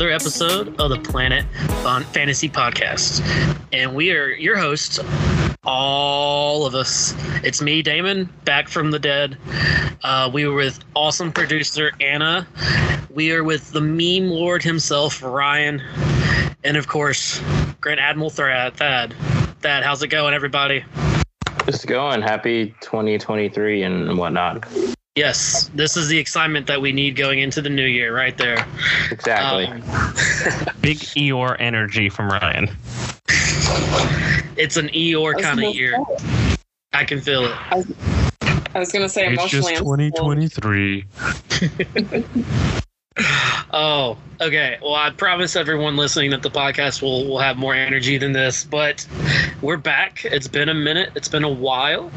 another episode of the Planet Fantasy Podcast. And we are your hosts, all of us. It's me, Damon, back from the dead. Uh, we were with awesome producer Anna. We are with the meme lord himself, Ryan. And of course, Grand Admiral Thad. Thad, Thad how's it going, everybody? It's going. Happy 2023 and whatnot. Yes, this is the excitement that we need going into the new year, right there. Exactly. Um, Big Eeyore energy from Ryan. it's an Eeyore kind of year. I can feel it. I was gonna say It's emotionally. just I'm still- 2023. Oh, okay. Well, I promise everyone listening that the podcast will will have more energy than this, but we're back. It's been a minute. It's been a while,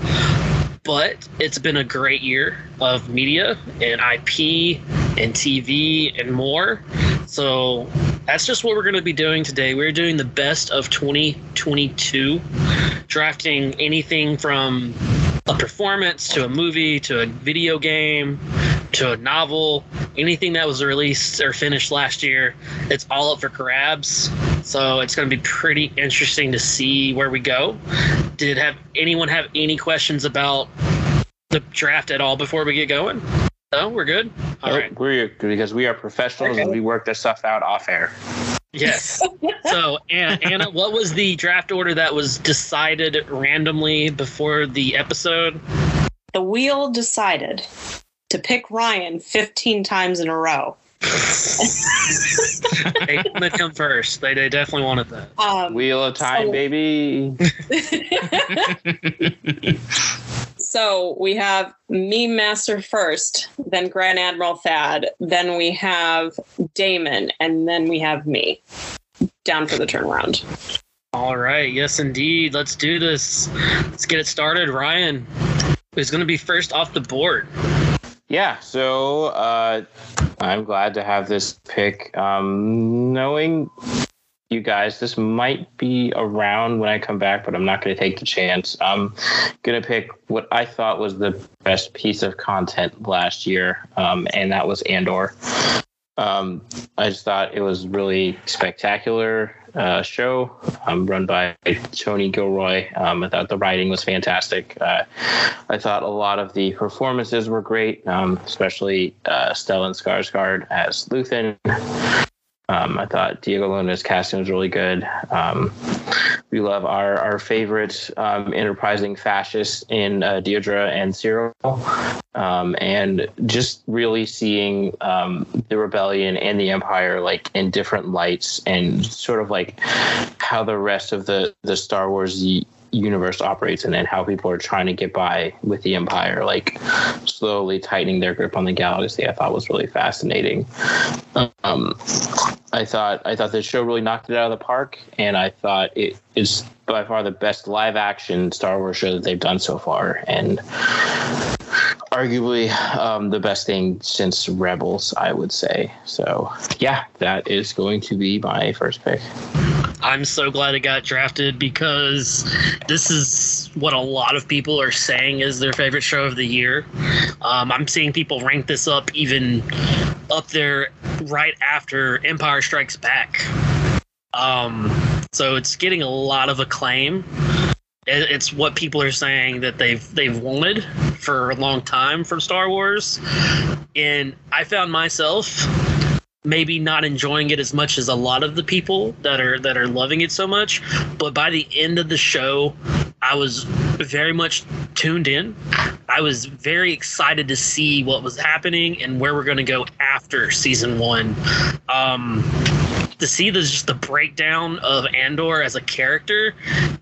but it's been a great year of media and IP and TV and more. So that's just what we're going to be doing today. We're doing the best of 2022, drafting anything from a performance to a movie to a video game to a novel, anything that was released or finished last year, it's all up for grabs. So it's going to be pretty interesting to see where we go. Did have anyone have any questions about the draft at all before we get going? No, we're good. All Nope, right. We're good because we are professionals and we work this stuff out off air. Yes. So, Anna, Anna, what was the draft order that was decided randomly before the episode? The wheel decided to pick Ryan 15 times in a row. They wanted to come first. They, they definitely wanted that. Um, Wheel of time, So- baby. so we have Meme Master first, then Grand Admiral Thad, then we have Damon, and then we have me. Down for the turnaround. All right. Yes, indeed. Let's do this. Let's get it started. Ryan, who's going to be first off the board? Yeah. So uh, I'm glad to have this pick. Um, knowing you guys, this might be around when I come back, but I'm not going to take the chance. I'm going to pick what I thought was the best piece of content last year, um, and that was Andor. Um, I just thought it was really spectacular uh, show um, run by Tony Gilroy. Um, I thought the writing was fantastic. Uh, I thought a lot of the performances were great, um, especially uh, Stellan Skarsgård as Luthen. Um, I thought Diego Luna's casting was really good. Um, we love our our favorite um, enterprising fascists in uh, Dedra and Syril, um, and just really seeing um, the rebellion and the Empire like in different lights, and sort of like how the rest of the the Star Wars universe operates, in and how people are trying to get by with the Empire, like slowly tightening their grip on the galaxy. I thought was really fascinating. Um, I thought I thought the show really knocked it out of the park, and I thought it is by far the best live action Star Wars show that they've done so far, and arguably um, the best thing since Rebels, I would say. So yeah, that is going to be my first pick. I'm so glad it got drafted because this is what a lot of people are saying is their favorite show of the year. Um, I'm seeing people rank this up even up there right after Empire Strikes Back. Um, so it's getting a lot of acclaim. It's what people are saying that they've they've wanted for a long time from Star Wars, and I found myself maybe not enjoying it as much as a lot of the people that are that are loving it so much but by the end of the show i was very much tuned in. I was very excited to see what was happening and where we're going to go after season one. Um to see the just the breakdown of andor as a character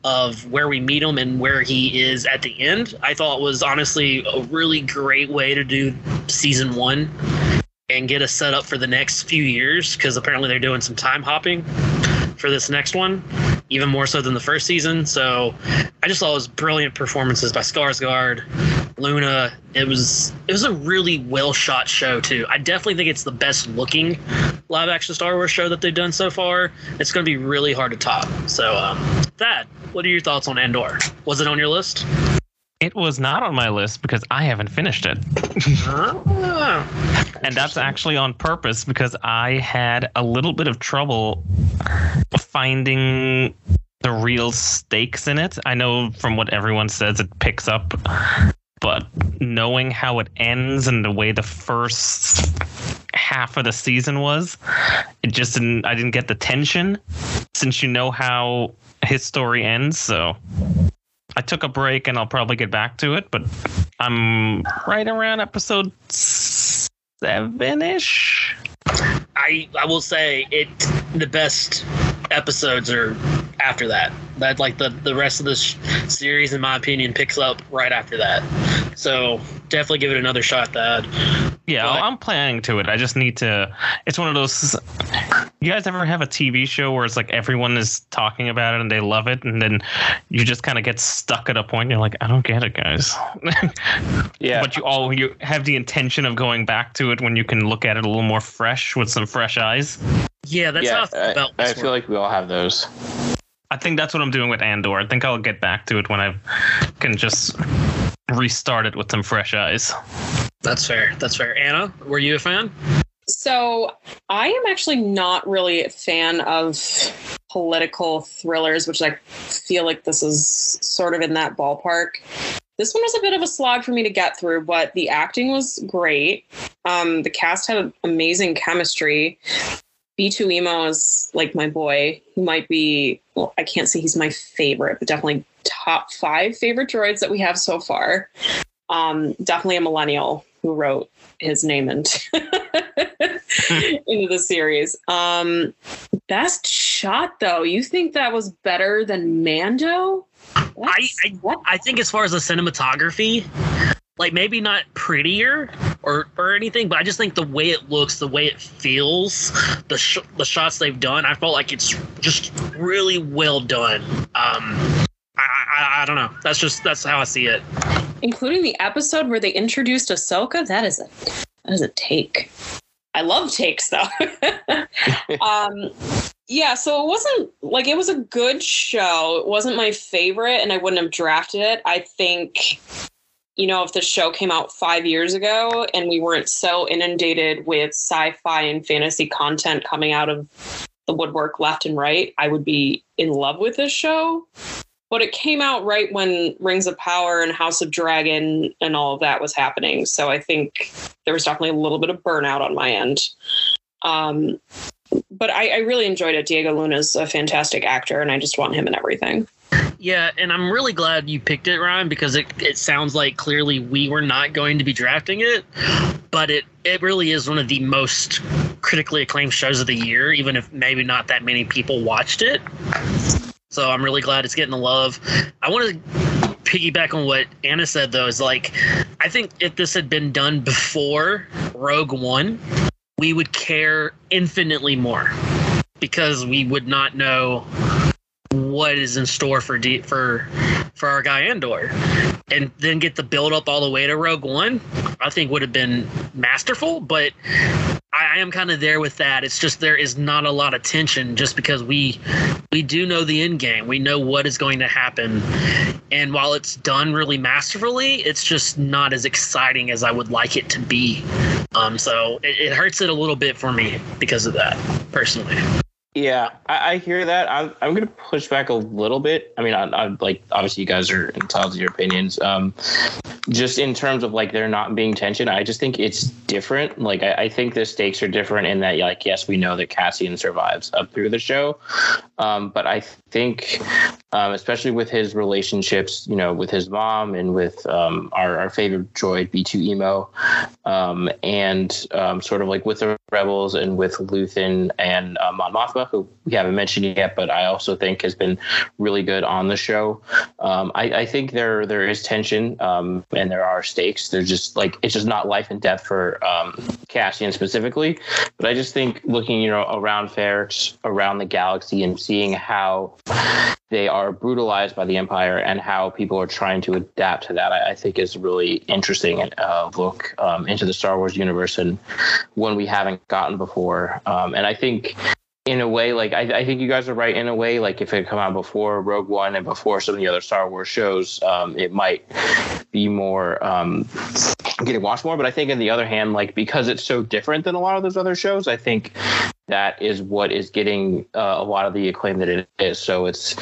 of where we meet him and where he is at the end i thought was honestly a really great way to do season one and get us set up for the next few years because apparently they're doing some time hopping for this next one, even more so than the first season. So I just saw those brilliant performances by Skarsgård, Luna. It was it was a really well shot show too. I definitely think it's the best looking live action Star Wars show that they've done so far. It's going to be really hard to top. So um, that. What are your thoughts on Andor? Was it on your list? It was not on my list because I haven't finished it. And that's actually on purpose because I had a little bit of trouble finding the real stakes in it. I know from what everyone says it picks up, but knowing how it ends and the way the first half of the season was, it just didn't I didn't get the tension since you know how his story ends, so I took a break and I'll probably get back to it, but I'm right around episode seven ish. I I will say it. The best episodes are after that. That like the the rest of this series, in my opinion, picks up right after that. So definitely give it another shot, Thad. Yeah, But- I'm planning to it. I just need to. It's one of those. You guys ever have a TV show where it's like everyone is talking about it and they love it, and then you just kind of get stuck at a point. And you're like, I don't get it, guys. Yeah. But you all you have the intention of going back to it when you can look at it a little more fresh with some fresh eyes. Yeah, that's how yeah, I feel about I, I feel like we all have those. I think that's what I'm doing with Andor. I think I'll get back to it when I can just restart it with some fresh eyes. That's fair. That's fair. Anna, were you a fan? So I am actually not really a fan of political thrillers, which I feel like this is sort of in that ballpark. This one was a bit of a slog for me to get through, but the acting was great. Um, the cast had amazing chemistry. B2 Emo is like my boy. He might be, well, I can't say he's my favorite, but definitely top five favorite droids that we have so far. Um, definitely a millennial who wrote his name into into the series. Um, best shot though, you think that was better than Mando? I, I, I think as far as the cinematography, like maybe not prettier or or anything, but I just think the way it looks, the way it feels, the sh- the shots they've done, I felt like it's just really well done. Um, I, I I don't know. That's just that's how I see it. including the episode where they introduced Ahsoka. That is a that is a take. I love takes though. um, yeah, so it wasn't like it was a good show. It wasn't my favorite, and I wouldn't have drafted it. I think, you know, if the show came out five years ago and we weren't so inundated with sci-fi and fantasy content coming out of the woodwork left and right, I would be in love with this show but it came out right when Rings of Power and House of Dragon and all of that was happening. So I think there was definitely a little bit of burnout on my end. Um, but I, I really enjoyed it. Diego Luna is a fantastic actor, and I just want him in everything. Yeah, and I'm really glad you picked it, Ryan, because it, it sounds like clearly we were not going to be drafting it, but it it really is one of the most critically acclaimed shows of the year, even if maybe not that many people watched it. So I'm really glad it's getting the love. I want to piggyback on what Anna said though, is like I think if this had been done before Rogue One, we would care infinitely more because we would not know what is in store for D- for for our guy Andor, and then get the build up all the way to Rogue One. I think would have been masterful, but I, am kind of there with that. It's just there is not a lot of tension just because we we do know the end game. We know what is going to happen, and while it's done really masterfully, it's just not as exciting as I would like it to be. Um, so it, it hurts it a little bit for me because of that, personally. Yeah, I, I hear that. I'm I'm gonna push back a little bit. I mean, I, I like obviously you guys are entitled to your opinions. Um, just in terms of like there not being tension, I just think it's different. Like I, I think the stakes are different in that like yes, we know that Cassian survives up through the show, um, but I think um, especially with his relationships, you know, with his mom and with um, our our favorite droid B2 Emo, um, and um, sort of like with the rebels and with Luthen and uh, Mon Mothma, who we haven't mentioned yet, but I also think has been really good on the show. Um, I, I think there there is tension um, and there are stakes. There's just like it's just not life and death for Cassian specifically, but I just think looking you know around Ferrix, around the galaxy, and seeing how they are brutalized by the Empire and how people are trying to adapt to that, I, I think is really interesting uh, look um, into the Star Wars universe and one we haven't gotten before. Um, and I think in a way, like I, I think you guys are right. In a way, like if it had come out before Rogue One and before some of the other Star Wars shows, um, it might be more um, getting watched more. But I think, on the other hand, like because it's so different than a lot of those other shows, I think that is what is getting uh, a lot of the acclaim that it is. So it's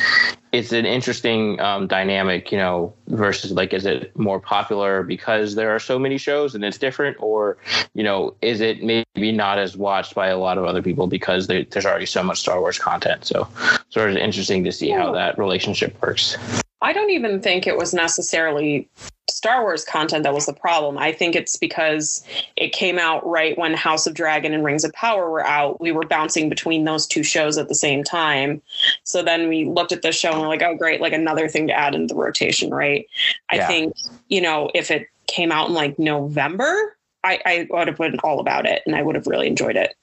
it's an interesting um, dynamic, you know, versus like, is it more popular because there are so many shows and it's different, or you know, is it maybe not as watched by a lot of other people because there, there's already so much Star Wars content? So, sort of interesting to see how that relationship works. I don't even think it was necessarily Star Wars content that was the problem. I think it's because it came out right when House of Dragon and Rings of Power were out. We were bouncing between those two shows at the same time. So then we looked at this show and we're like, oh, great, like another thing to add into the rotation, right? I Yeah. think, you know, if it came out in like November, I, I would have been all about it and I would have really enjoyed it.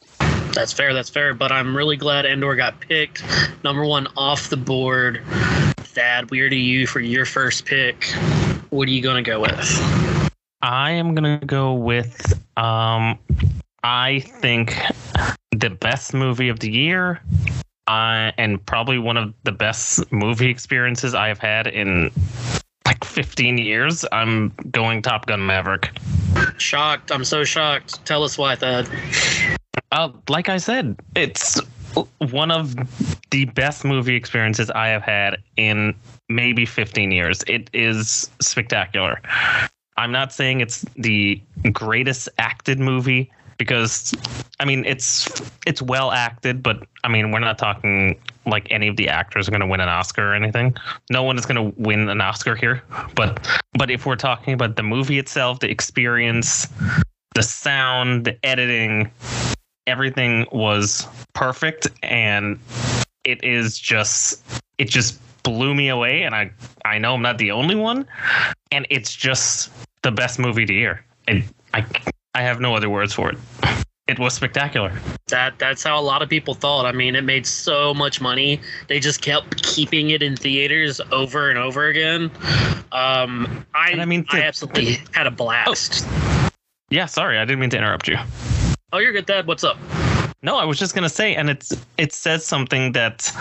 That's fair. That's fair. But I'm really glad Andor got picked. Number one off the board. Thad, weird to you for your first pick. What are you gonna go with? I am gonna go with um I think the best movie of the year. Uh, and probably one of the best movie experiences I have had in like 15 years. I'm going Top Gun Maverick. Shocked. I'm so shocked. Tell us why, Thad. Uh, like I said, it's one of the best movie experiences I have had in maybe 15 years. It is spectacular. I'm not saying it's the greatest acted movie because I mean it's it's well acted, but I mean we're not talking like any of the actors are going to win an Oscar or anything. No one is going to win an Oscar here, but but if we're talking about the movie itself, the experience, the sound, the editing, everything was perfect and it is just it just blew me away and i i know i'm not the only one and it's just the best movie of the year and i i have no other words for it it was spectacular That that's how a lot of people thought. I mean, it made so much money. They just kept keeping it in theaters over and over again. Um, I And I mean, I to- absolutely had a blast. yeah sorry i didn't mean to interrupt you Oh, you're good, Thad. What's up? No, I was just gonna say, and it's it says something that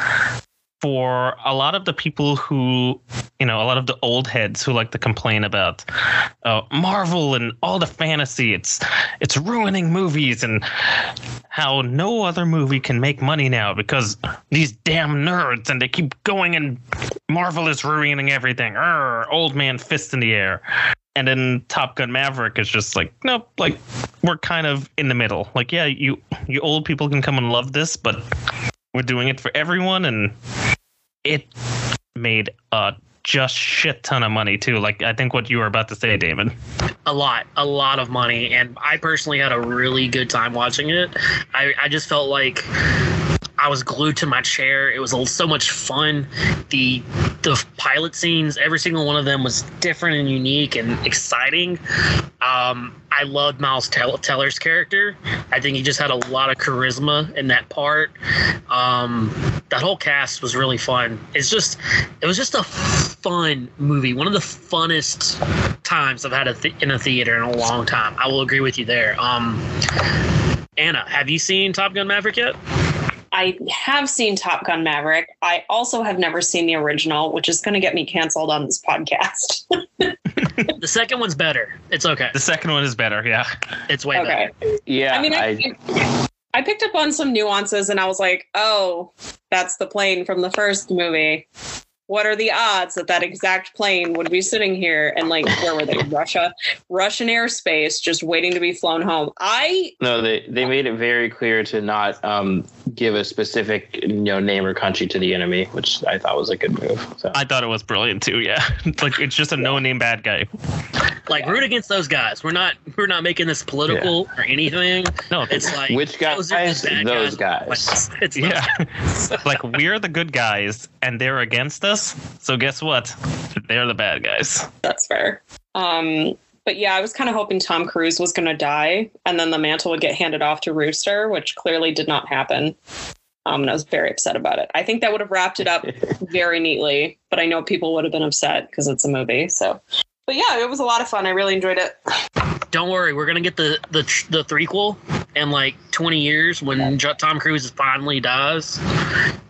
for a lot of the people who, you know, a lot of the old heads who like to complain about uh, Marvel and all the fantasy, it's it's ruining movies and how no other movie can make money now because these damn nerds and they keep going and Marvel is ruining everything. Arr, old man fist in the air. And then Top Gun Maverick is just like, nope, like we're kind of in the middle. Like, yeah, you you old people can come and love this, but we're doing it for everyone, and it made a just shit ton of money too. Like I think what you were about to say, Damon. a lot, a lot of money, and I personally had a really good time watching it. I, I just felt like I was glued to my chair. It was so much fun. The the pilot scenes, every single one of them was different and unique and exciting. Um, I loved Miles Teller's character. I think he just had a lot of charisma in that part. Um, that whole cast was really fun. It's just, it was just a fun movie. One of the funnest times I've had a th- in a theater in a long time. I will agree with you there. Um, Anna, have you seen Top Gun Maverick yet? I have seen Top Gun Maverick. I also have never seen the original, which is going to get me canceled on this podcast. The second one's better. It's okay. The second one is better, yeah. It's way okay. better. Yeah, I mean, I, I, I picked up on some nuances and I was like, oh, that's the plane from the first movie. What are the odds that that exact plane would be sitting here and like where were they? Russia, Russian airspace, just waiting to be flown home. I no, they they made it very clear to not um, give a specific you know name or country to the enemy, which I thought was a good move. So. I thought it was brilliant too, yeah. It's like it's just a no name bad guy. Like root against those guys. We're not we're not making this political or anything. No, It's like Which guys? those are the bad Those Like, guys. it's yeah. like we're the good guys and they're against us. So guess what? They're the bad guys. that's fair. Um, but yeah, I was kind of hoping Tom Cruise was going to die and then the mantle would get handed off to Rooster, which clearly did not happen. Um, and I was very upset about it. I think that would have wrapped it up very neatly, but I know people would have been upset because it's a movie. So, but yeah, it was a lot of fun. I really enjoyed it. Don't worry, we're gonna get the the the threequel in like 20 years when Tom Cruise finally dies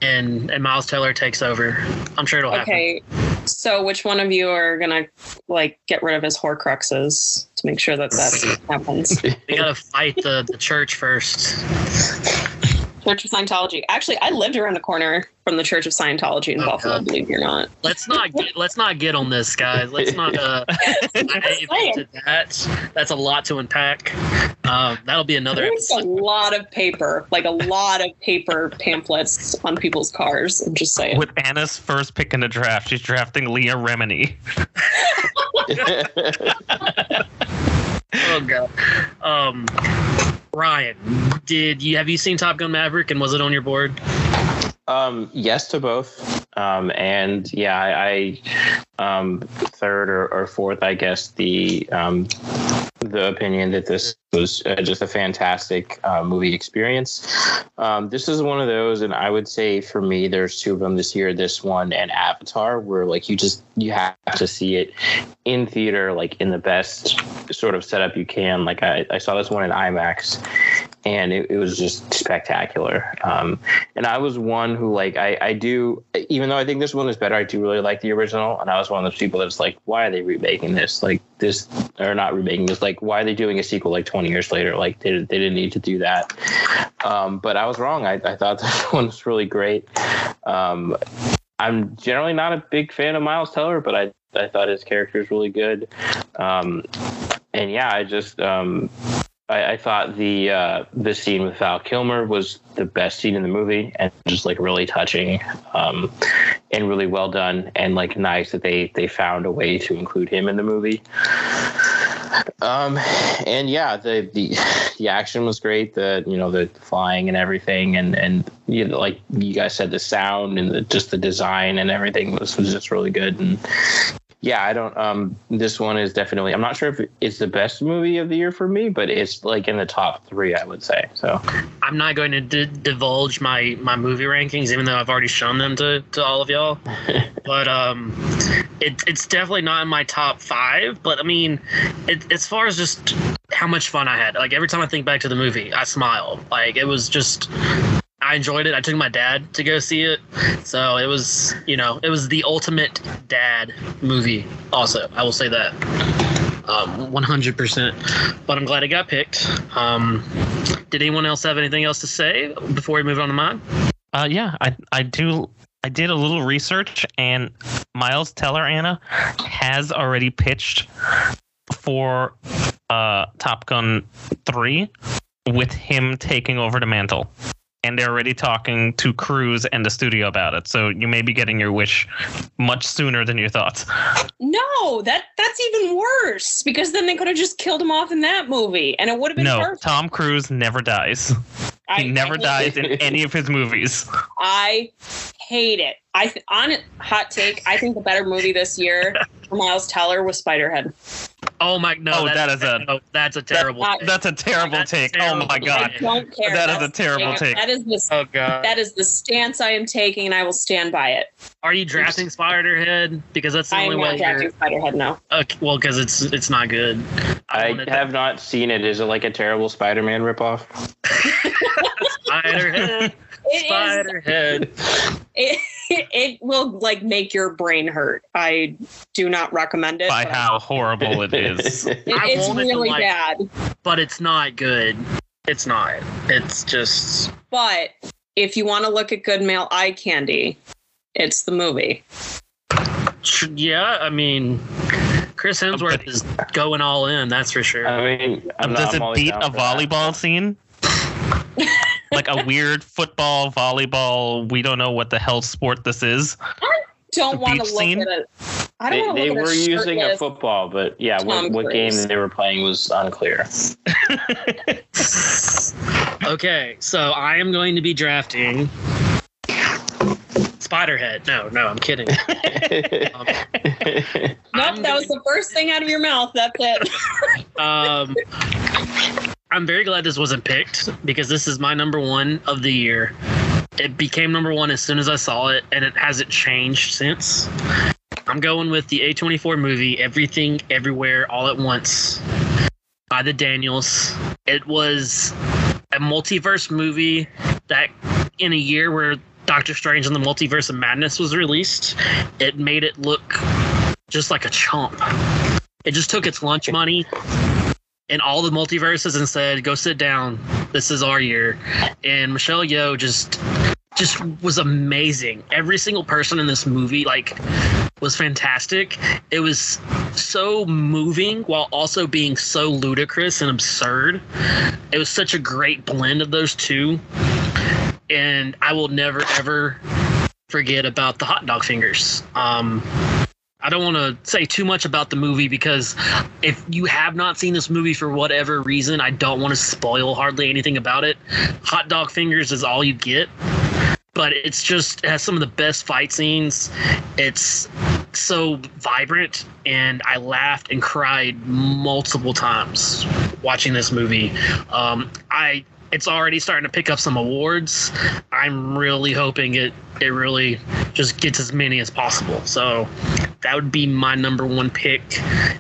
and and Miles Teller takes over. I'm sure it'll happen. Okay. So which one of you are gonna like get rid of his Horcruxes to make sure that that happens? We gotta fight the, the church first. Church of Scientology. Actually, I lived around the corner from the Church of Scientology in Oh, Buffalo. God. Believe it or not. Let's not get let's not get on this, guys. Let's not uh dive that. That's a lot to unpack. Um, that'll be another There's a lot of paper, like a lot of paper pamphlets on people's cars. I'm just saying. With Anna's first pick in the draft, she's drafting Leah Remini. Oh god. Um, Ryan, did you have you seen Top Gun Maverick and was it on your board? Um, yes to both. Um, and yeah, I, I um, third or, or fourth, I guess the um, the opinion that this was uh, just a fantastic uh, movie experience. Um, this is one of those, and I would say for me, there's two of them this year. This one and Avatar, where like you just you have to see it in theater, like in the best sort of setup you can. Like I, I saw this one in IMAX, and it, it was just spectacular. Um, and I was one who like I, I do even though I think this one is better, I do really like the original. And I was one of those people that's like, why are they remaking this? Like this or not remaking this? Like why are they doing a sequel like 20 years later? Like they, they didn't need to do that. Um, but I was wrong. I, I thought this one was really great. Um, I'm generally not a big fan of Miles Teller, but I I thought his character is really good. Um, and yeah, I just um, I, I thought the uh, the scene with Val Kilmer was the best scene in the movie, and just like really touching, um, and really well done, and like nice that they they found a way to include him in the movie. Um, and yeah, the the the action was great. The you know the flying and everything, and and you know, like you guys said, the sound and the, just the design and everything was was just really good. And yeah, I don't. Um, this one is definitely. I'm not sure if it's the best movie of the year for me, but it's like in the top three, I would say. So I'm not going to d- divulge my my movie rankings, even though I've already shown them to, to all of y'all. but um, it, it's definitely not in my top five. But I mean, it, as far as just how much fun I had, like every time I think back to the movie, I smile. Like it was just. I enjoyed it. I took my dad to go see it. So it was, you know, it was the ultimate dad movie, also. I will say that. Um, 100%. But I'm glad it got picked. Um, did anyone else have anything else to say before we move on to mine? Uh, yeah, I I do. I did a little research, and Miles Teller Anna has already pitched for uh, Top Gun three with him taking over the mantle. And they're already talking to Cruise and the studio about it. So you may be getting your wish much sooner than you thought. No, that that's even worse because then they could have just killed him off in that movie, and it would have been No, perfect. Tom Cruise never dies. I- He never I- dies in any of his movies. I hate it. I th- on it, hot take. I think the better movie this year for Miles Teller was Spiderhead. Oh my no! Oh, that, that is a- no, that's a terrible. That- take. That's a terrible That's a take. Oh my god. I don't care. That is That's a terrible the- take. That is the oh god! that is the stance I am taking, and I will stand by it. Are you drafting Spiderhead? Because that's the I only am way. not drafting You're, Spiderhead. No, okay, well, because it's it's not good. I wanted have not seen it. Is it like a terrible Spider-Man ripoff? Spiderhead. it is. Spiderhead. It, it will like make your brain hurt. I do not recommend it. By but how horrible it is. it- it's really like- bad. but it's not good. It's not. It's just But if you want to look at good male eye candy, it's the movie. yeah. I mean, Chris Hemsworth is going all in. That's for sure. I mean, I'm not, Does I'm it beat a for that. volleyball scene? like a weird football, volleyball, we don't know what the hell sport this is. I don't want to beach look scene? at it. I They, don't want to they look at were a using a football, but yeah, what, what game they were playing was unclear. Okay, so I am going to be drafting Spiderhead. No, no, I'm kidding. Um, Nope, that was the first thing out of your mouth. That's it. Um, I'm very glad this wasn't picked because this is my number one of the year. It became number one as soon as I saw it, and it hasn't changed since. I'm going with the A24 movie, Everything, Everywhere, All at Once by the Daniels. It was a multiverse movie that in a year where Doctor Strange and the Multiverse of Madness was released, it made it look just like a chump. It just took its lunch money in all the multiverses and said, "Go sit down. This is our year." And Michelle Yeoh just just was amazing. Every single person in this movie like was fantastic. It was so moving while also being so ludicrous and absurd. It was such a great blend of those two. And I will never ever forget about the hot dog fingers. Um I don't want to say too much about the movie because if you have not seen this movie for whatever reason, I don't want to spoil hardly anything about it. Hot dog fingers is all you get but it's just it has some of the best fight scenes. It's so vibrant, and I laughed and cried multiple times watching this movie. Um, I it's already starting to pick up some awards. I'm really hoping it it really just gets as many as possible. So that would be my number one pick.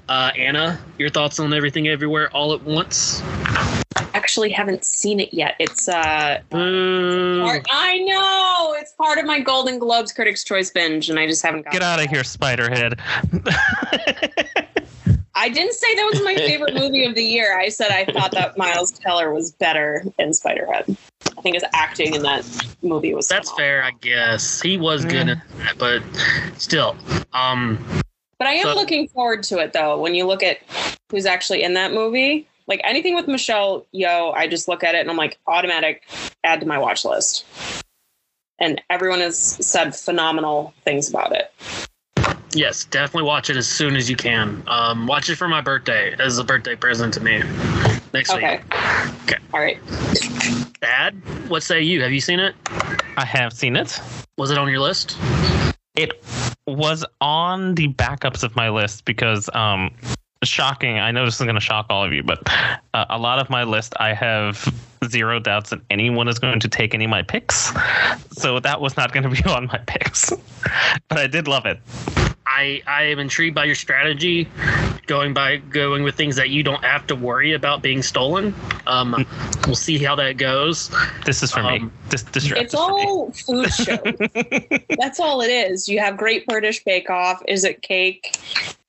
Uh, Anna, your thoughts on everything everywhere all at once? I actually, haven't seen it yet. It's uh, Boo. part, I know it's part of my Golden Globes Critics' Choice binge, and I just haven't got. Get out of here, Spiderhead. I didn't say that was my favorite movie of the year. I said I thought that Miles Teller was better in Spiderhead. I think his acting in that movie was. That's phenomenal. fair, I guess. He was good at that, but still. Um, But I am So- looking forward to it though. When you look at who's actually in that movie, like anything with Michelle Yeoh, I just look at it and I'm like automatic add to my watch list. And everyone has said phenomenal things about it. Yes, definitely watch it as soon as you can. Um, watch it for my birthday as a birthday present to me next Okay. week. Okay. All right. Thad, what say you? Have you seen it? I have seen it. Was it on your list? It was on the backups of my list because um shocking i know this is going to shock all of you but uh, a lot of my list i have zero doubts that anyone is going to take any of my picks so that was not going to be on my picks but i did love it I, I am intrigued by your strategy, going by going with things that you don't have to worry about being stolen. Um, we'll see how that goes. this is for me Um, this this It's is for me. all food shows. That's all it is. You have Great British Bake Off. Is it cake?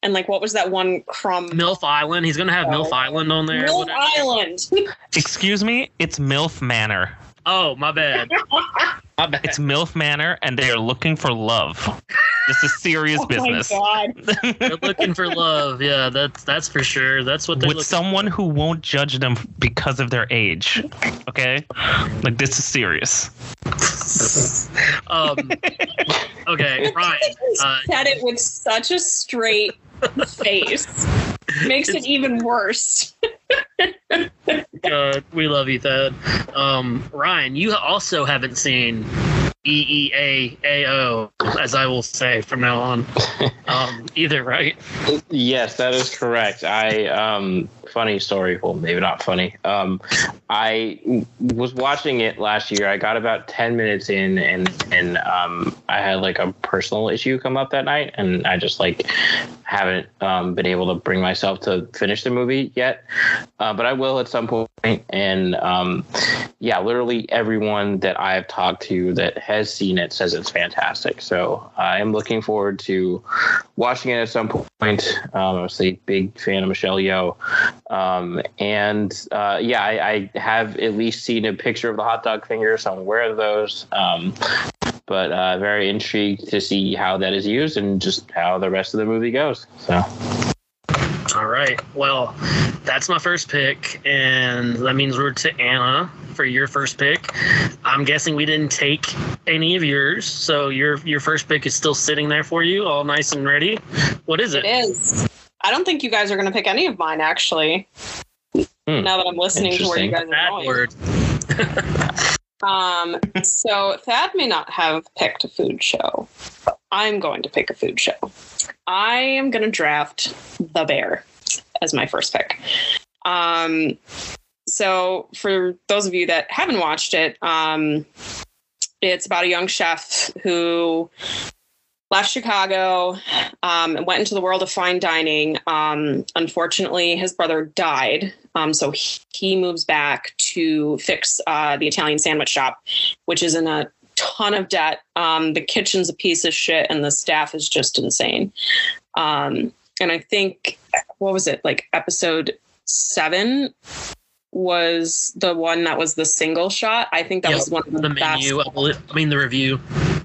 And like, what was that one crumb? MILF Island. He's gonna have MILF Island on there. Milk Whatever. Island. excuse me it's milf manor Oh, my bad. My bad. it's milf manor and they are looking for love this is serious oh business my god. They're looking for love. Yeah, that's that's for sure. That's what they're with looking someone who won't judge them because of their age. Okay, like this is serious. Um, okay, Ryan. Uh, said it with such a straight face. Makes it even worse. Uh, we love you, Thad. Um, Ryan, you also haven't seen E EEAAO, as I will say from now on. Um, either, right? Yes, that is correct. I um funny story. Well, maybe not funny. Um, I was watching it last year. I got about ten minutes in, and and um, I had like a personal issue come up that night, and I just like haven't um, been able to bring myself to finish the movie yet. Uh, but I will at some point. And um, yeah, literally everyone that I have talked to that has seen it says it's fantastic. So I am looking forward to watching it at some point. Um, obviously, big fan of Michelle Yeoh. Um, and uh, yeah, I, I have at least seen a picture of the hot dog finger, so I'm aware of those. Um, but uh, very intrigued to see how that is used and just how the rest of the movie goes. So All right. Well, that's my first pick, and that means we're to Anna for your first pick. I'm guessing we didn't take any of yours, so your your first pick is still sitting there for you, all nice and ready. What is it? It is. I don't think you guys are going to pick any of mine, actually. Hmm. Now that I'm listening to where you guys are Bad going. word. Um, so Thad may not have picked a food show. I'm going to pick a food show. I am going to draft The Bear as my first pick. Um, so for those of you that haven't watched it, um, it's about a young chef who left Chicago, um, and went into the world of fine dining. Um, unfortunately, his brother died, um, so he, he moves back to fix uh, the Italian sandwich shop, which is in a ton of debt. Um, the kitchen's a piece of shit, and the staff is just insane. Um, and I think what was it like episode seven was the one that was the single shot. I think that Yep, was one of the, The best. menu, I mean the review.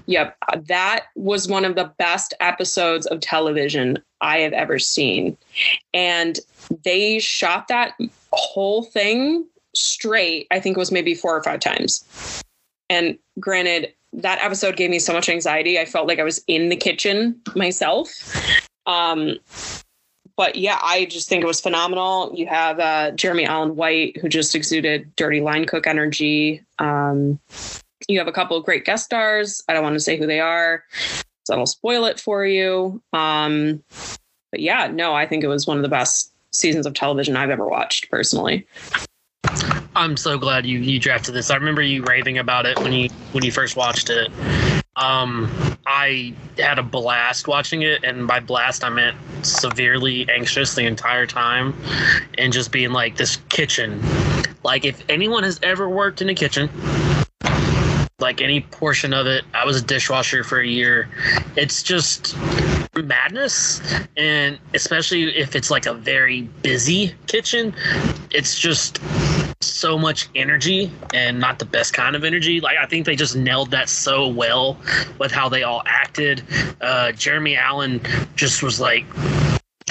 Yep, uh, that was one of the best episodes of television I have ever seen. And they shot that whole thing straight, I think it was maybe four or five times. And granted, that episode gave me so much anxiety. I felt like I was in the kitchen myself. Um, but yeah, I just think it was phenomenal. You have uh, Jeremy Allen White, who just exuded dirty line cook energy. Um, you have a couple of great guest stars. I don't want to say who they are, so I'll spoil it for you. Um, but yeah, no, I think it was one of the best seasons of television I've ever watched personally. I'm so glad you you drafted this. I remember you raving about it when you when you first watched it. Um, I had a blast watching it, and by blast I meant severely anxious the entire time, and just being like this kitchen. Like if anyone has ever worked in a kitchen, like any portion of it, I was a dishwasher for a year. It's just madness and especially if it's like a very busy kitchen it's just so much energy and not the best kind of energy. Like i think they just nailed that so well with how they all acted. Uh jeremy allen just was like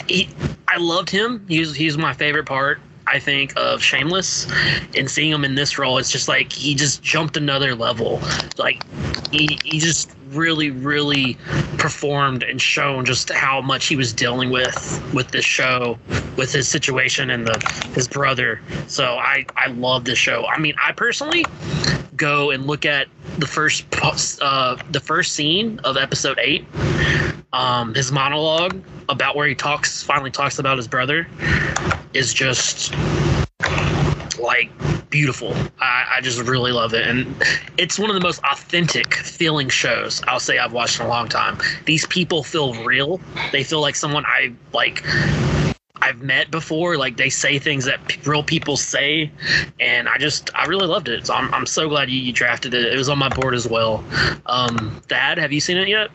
he, i loved him. He's he's my favorite part I think of Shameless, and seeing him in this role, it's just like he just jumped another level. Like he, he just really, really performed and shown just how much he was dealing with with this show, with his situation and the his brother. So I I love this show. I mean, I personally go and look at the first uh, the first scene of episode eight, um, his monologue about where he talks finally talks about his brother is just like beautiful. I, I just really love it, and it's one of the most authentic feeling shows I'll say I've watched in a long time. These people feel real. They feel like someone I like. I've met before. Like they say things that p- real people say, and I just I really loved it. So I'm I'm so glad you, you drafted it. It was on my board as well. Um, Thad, have you seen it yet?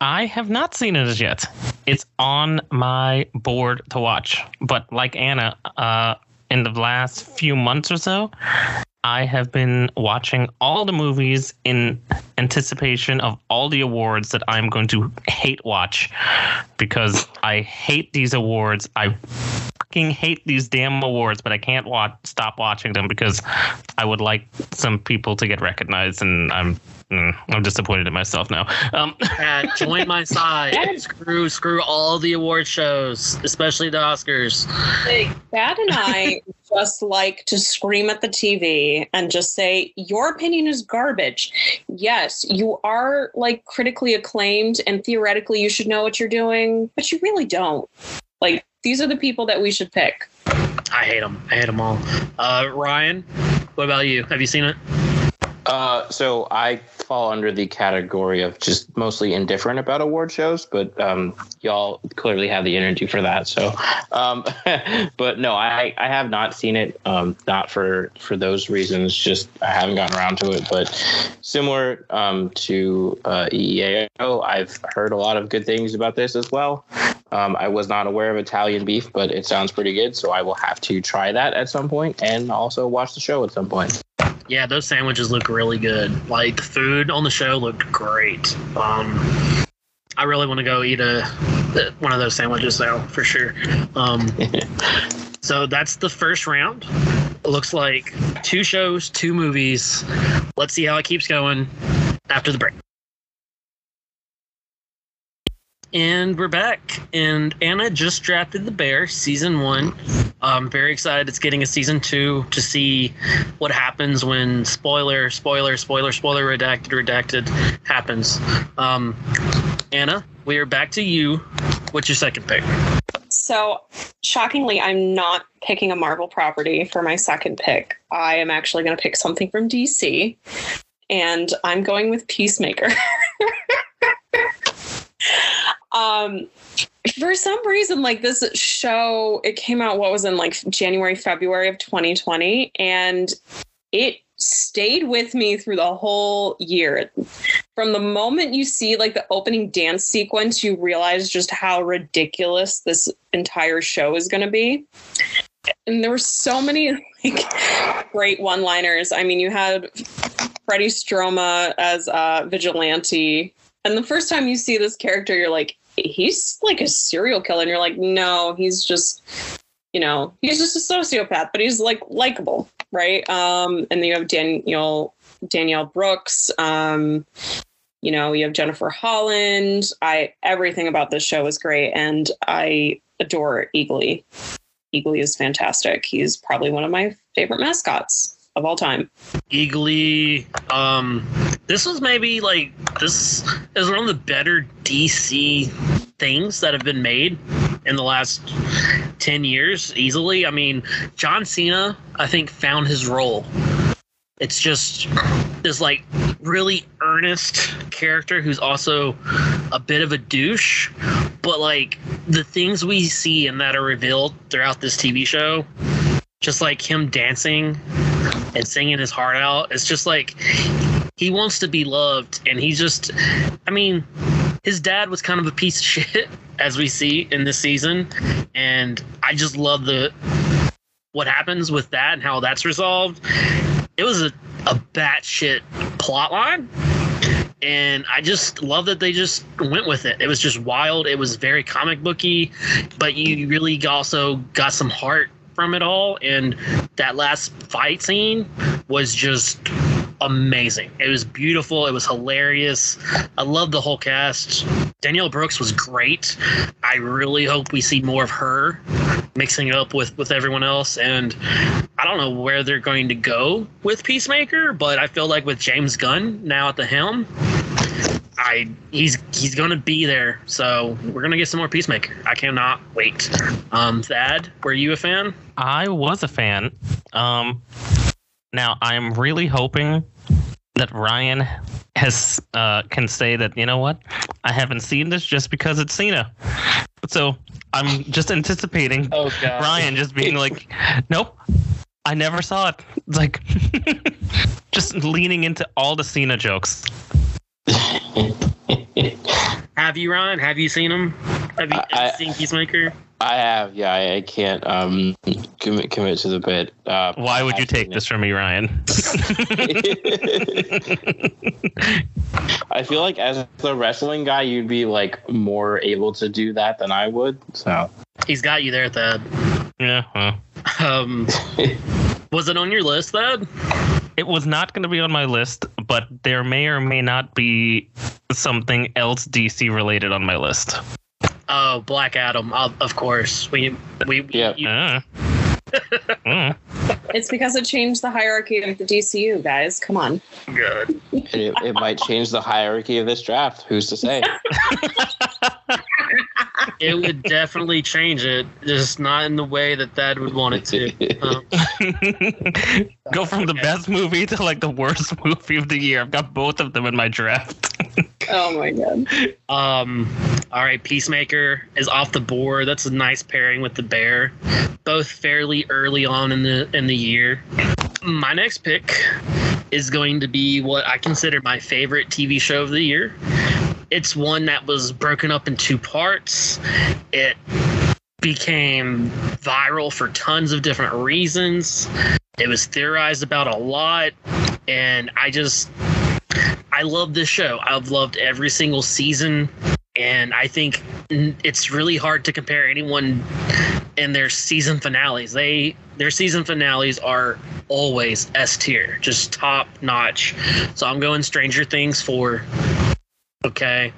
I have not seen it as yet. It's on my board to watch. But like Anna, uh, in the last few months or so, I have been watching all the movies in anticipation of all the awards that I'm going to hate watch because I hate these awards. I fucking hate these damn awards, but I can't watch, stop watching them because I would like some people to get recognized, and I'm mm, I'm disappointed in myself now. Um, Thad, join my side. screw screw all the award shows, especially the Oscars. Thad and I just like to scream at the TV and just say, Your opinion is garbage. Yes, you are like critically acclaimed and theoretically you should know what you're doing, but you really don't. Like, these are the people that we should pick. I hate them. I hate them all. Uh, Ryan, what about you? Have you seen it? Uh, so I fall under the category of just mostly indifferent about award shows, but um, y'all clearly have the energy for that. So, um, but no, I, I have not seen it. Um, not for for those reasons. Just I haven't gotten around to it. But similar um, to uh, EEAO, I've heard a lot of good things about this as well. Um, I was not aware of Italian beef, but it sounds pretty good. So I will have to try that at some point and also watch the show at some point. Yeah, those sandwiches look really good. Like the food on the show looked great. Um, I really want to go eat a one of those sandwiches now for sure. Um, so that's the first round. It looks like two shows, two movies. Let's see how it keeps going after the break. And we're back. And Anna just drafted The Bear, season one. I'm very excited it's getting a season two to see what happens when spoiler, spoiler, spoiler, spoiler, redacted, redacted happens. Um, Anna, we are back to you. What's your second pick? So, shockingly, I'm not picking a Marvel property for my second pick. I am actually going to pick something from DC, and I'm going with Peacemaker. um for some reason like this show it came out what was in like january february of 2020 and it stayed with me through the whole year. From the moment you see like the opening dance sequence you realize just how ridiculous this entire show is going to be. And there were so many like great one liners i mean you had freddie stroma as uh vigilante and the first time you see this character you're like he's like a serial killer. And you're like no he's just you know he's just a sociopath but he's like likable right? Um and then you have daniel danielle brooks um you know you have jennifer holland. I everything about this show is great and i adore eagly. Eagly is fantastic. He's probably one of my favorite mascots of all time Eagly. Um, this was maybe like this is one of the better DC things that have been made in the last 10 years easily. I mean, John Cena, I think, found his role. It's just this like really earnest character who's also a bit of a douche, but like the things we see and that are revealed throughout this TV show, just like him dancing and singing his heart out, it's just like he wants to be loved and he's just I mean, his dad was kind of a piece of shit as we see in this season and I just love the what happens with that and how that's resolved. It was a, a batshit plot line. And I just love that they just went with it. It was just wild. It was very comic booky, but you really also got some heart from it all. And that last fight scene was just amazing. It was beautiful. It was hilarious. I love the whole cast. Danielle Brooks was great. I really hope we see more of her mixing it up with with everyone else. And I don't know where they're going to go with Peacemaker, but I feel like with James Gunn now at the helm, I he's he's gonna be there. So we're gonna get some more Peacemaker. I cannot wait. Um, Thad, were you a fan? I was a fan. Um, now I'm really hoping that Ryan has uh, can say that you know what I haven't seen this just because it's Cena. So I'm just anticipating Oh god, Ryan just being like, "Nope, I never saw it." It's like just leaning into all the Cena jokes. Have you, Ryan? Have you seen him? Have you, I- have you seen Peacemaker? I have, yeah. I, I can't um commit commit to the bit. Uh, Why would you take this from me, Ryan? I feel like as the wrestling guy, you'd be like more able to do that than I would. So He's got you there, Thad. yeah, well, Um, was it on your list, Thad? It was not going to be on my list, but there may or may not be something else DC related on my list. Oh, Black Adam. Of, of course. We we Yep. you- Uh. Mm. it's because it changed the hierarchy of the dcu guys come on good. it, it might change the hierarchy of this draft. Who's to say? It would definitely change it, just not in the way that Thad would want it to. Um, Go from the best movie to like the worst movie of the year. I've got both of them in my draft. oh my god Um, all right, Peacemaker is off the board. That's a nice pairing with the Bear, both fairly early on in the in the year. My next pick is going to be what I consider my favorite TV show of the year. It's one that was broken up in two parts. It became viral for tons of different reasons. It was theorized about a lot, and I just I love this show. I've loved every single season, and I think it's really hard to compare anyone in their season finales. They their season finales are always S tier, just top notch. So I'm going Stranger Things for okay.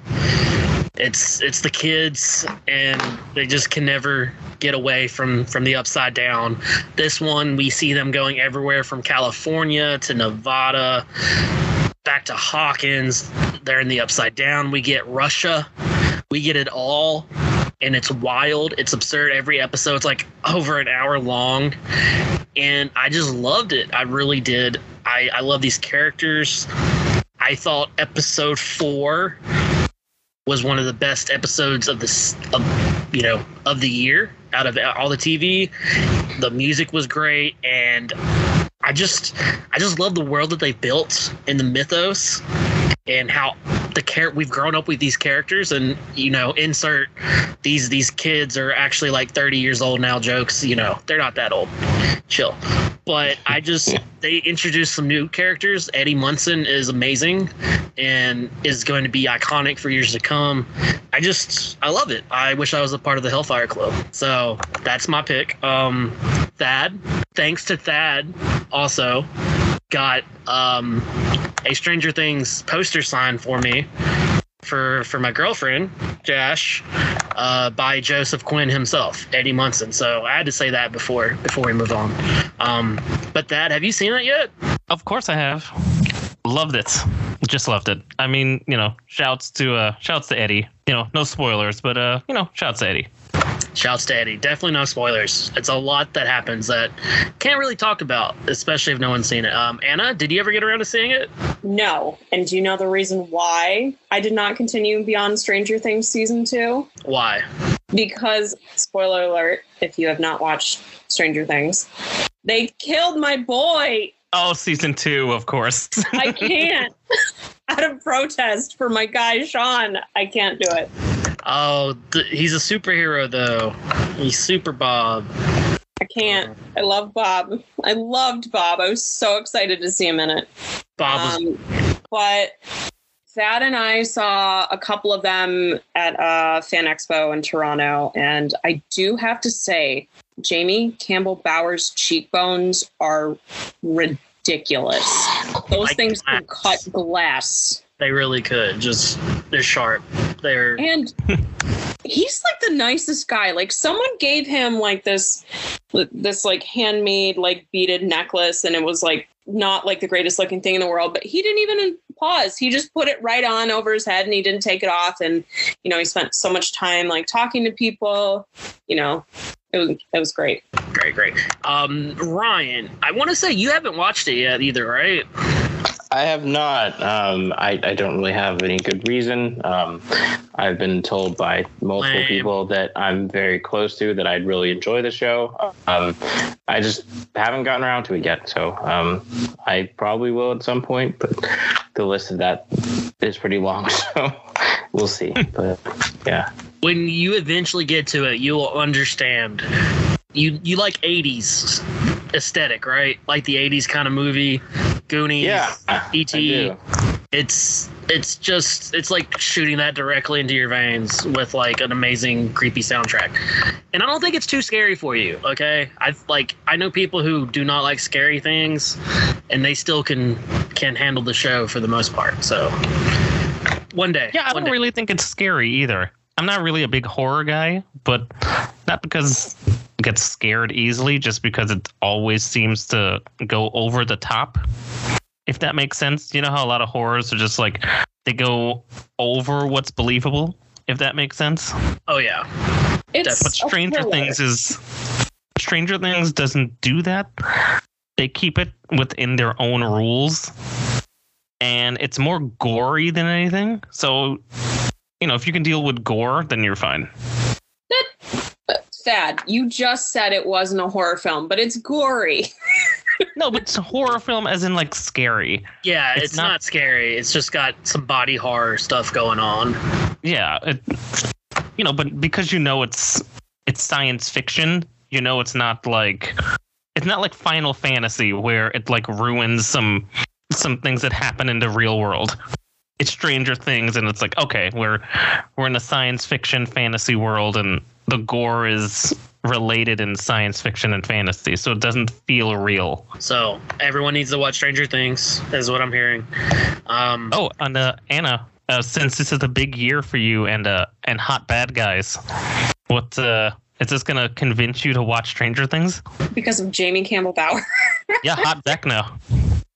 It's it's the kids and they just can never get away from from the upside down. This one we see them going everywhere from California to Nevada back to Hawkins. They're in the upside down. We get Russia. We get it all. And it's wild. It's absurd. Every episode, episode's like over an hour long. And I just loved it. I really did. I, I love these characters. I thought episode four was one of the best episodes of this, of, you know, of the year out of all the TV. The music was great, and I just, I just love the world that they built in the mythos, and how the char- we've grown up with these characters, and you know, insert these these kids are actually like 30 years old now. Jokes, you know, they're not that old. Chill. But I just they introduced some new characters. Eddie Munson is amazing and is going to be iconic for years to come. I just I love it. I wish I was a part of the Hellfire Club. So that's my pick. Um Thad. Thanks to Thad also got um a Stranger Things poster sign for me for for my girlfriend Josh uh, by Joseph Quinn himself, Eddie Munson. So I had to say that before before we move on. Um, but Thad have you seen it yet? Of course I have. Loved it. Just loved it. I mean, you know, shouts to uh shouts to Eddie. You know, no spoilers, but uh, you know, shouts to Eddie. Shouts to Eddie. Definitely no spoilers. It's a lot that happens that can't really talk about, especially if no one's seen it. Um, Anna, did you ever get around to seeing it? No. And do you know the reason why I did not continue beyond Stranger Things season two? Why? Because, spoiler alert, if you have not watched Stranger Things, they killed my boy. Oh, season two, of course. I can't. Out of protest for my guy Sean, I can't do it. Oh, th- he's a superhero though. He's Super Bob. I can't. I love Bob. I loved Bob. I was so excited to see him in it. Bob was Um, but Thad and I saw a couple of them at uh, Fan Expo in Toronto, and I do have to say, Jamie Campbell Bower's cheekbones are ridiculous. Those Like things can glass. cut glass, they really could. Just they're sharp. They're and he's like the nicest guy. Like someone gave him like this, this like handmade like beaded necklace, and it was like not like the greatest looking thing in the world, but he didn't even pause. He just put it right on over his head and he didn't take it off. And, you know, he spent so much time like talking to people, you know, it was, it was great. great, great. Um, Ryan, I want to say you haven't watched it yet either, right? I have not. Um, I, I don't really have any good reason. Um, I've been told by multiple Lame. people that I'm very close to that I'd really enjoy the show. Um, I just haven't gotten around to it yet. So um, I probably will at some point, but the list of that is pretty long. So we'll see. But yeah. When you eventually get to it, you will understand. You you like '80s aesthetic, right? Like the '80s kind of movie, Goonies. Yeah. E.T.. It's it's just it's like shooting that directly into your veins with like an amazing creepy soundtrack and i don't think it's too scary for you okay i like i know people who do not like scary things and they still can can handle the show for the most part so one day Yeah, I one don't day. really think it's scary either. I'm not really a big horror guy, but not because I get scared easily, just because it always seems to go over the top. If that makes sense. You know how a lot of horrors are just like they go over what's believable, if that makes sense. oh yeah It's But Stranger. Things is Stranger Things doesn't do that. They keep it within their own rules. And it's more gory than anything. So, you know, if you can deal with gore, then you're fine. Thad, you just said it wasn't a horror film, but it's gory. No, but it's a horror film as in like scary. yeah it's, It's not, not- scary it's just got some body horror stuff going on Yeah, it, you know, but because you know it's it's science fiction, you know it's not like it's not like Final Fantasy where it like ruins some some things that happen in the real world. It's Stranger Things, and it's like okay, we're we're in a science fiction fantasy world, and the gore is related in science fiction and fantasy, so it doesn't feel real. so everyone needs to watch stranger things is what i'm hearing um Oh, and uh, Anna, uh, since this is a big year for you and uh, and hot bad guys, what uh, is this gonna convince you to watch Stranger Things? because of Jamie Campbell Bower. Yeah, hot Vecna.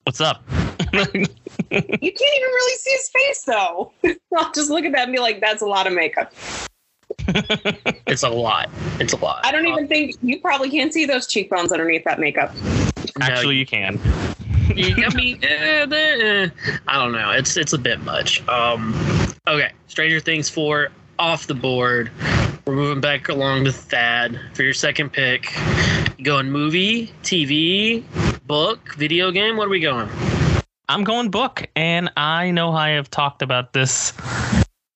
What's up? you can't even really see his face though. I'll just look at that and be like, that's a lot of makeup. it's a lot it's a lot I don't even think you probably can't see those cheekbones underneath that makeup. No, Actually, you can. I mean, eh, eh, I don't know. It's it's a bit much. Um, Okay, Stranger Things 4 off the board. We're moving back along to Thad for your second pick. You going movie, TV, book, video game? What are we going? I'm going book, and I know I have talked about this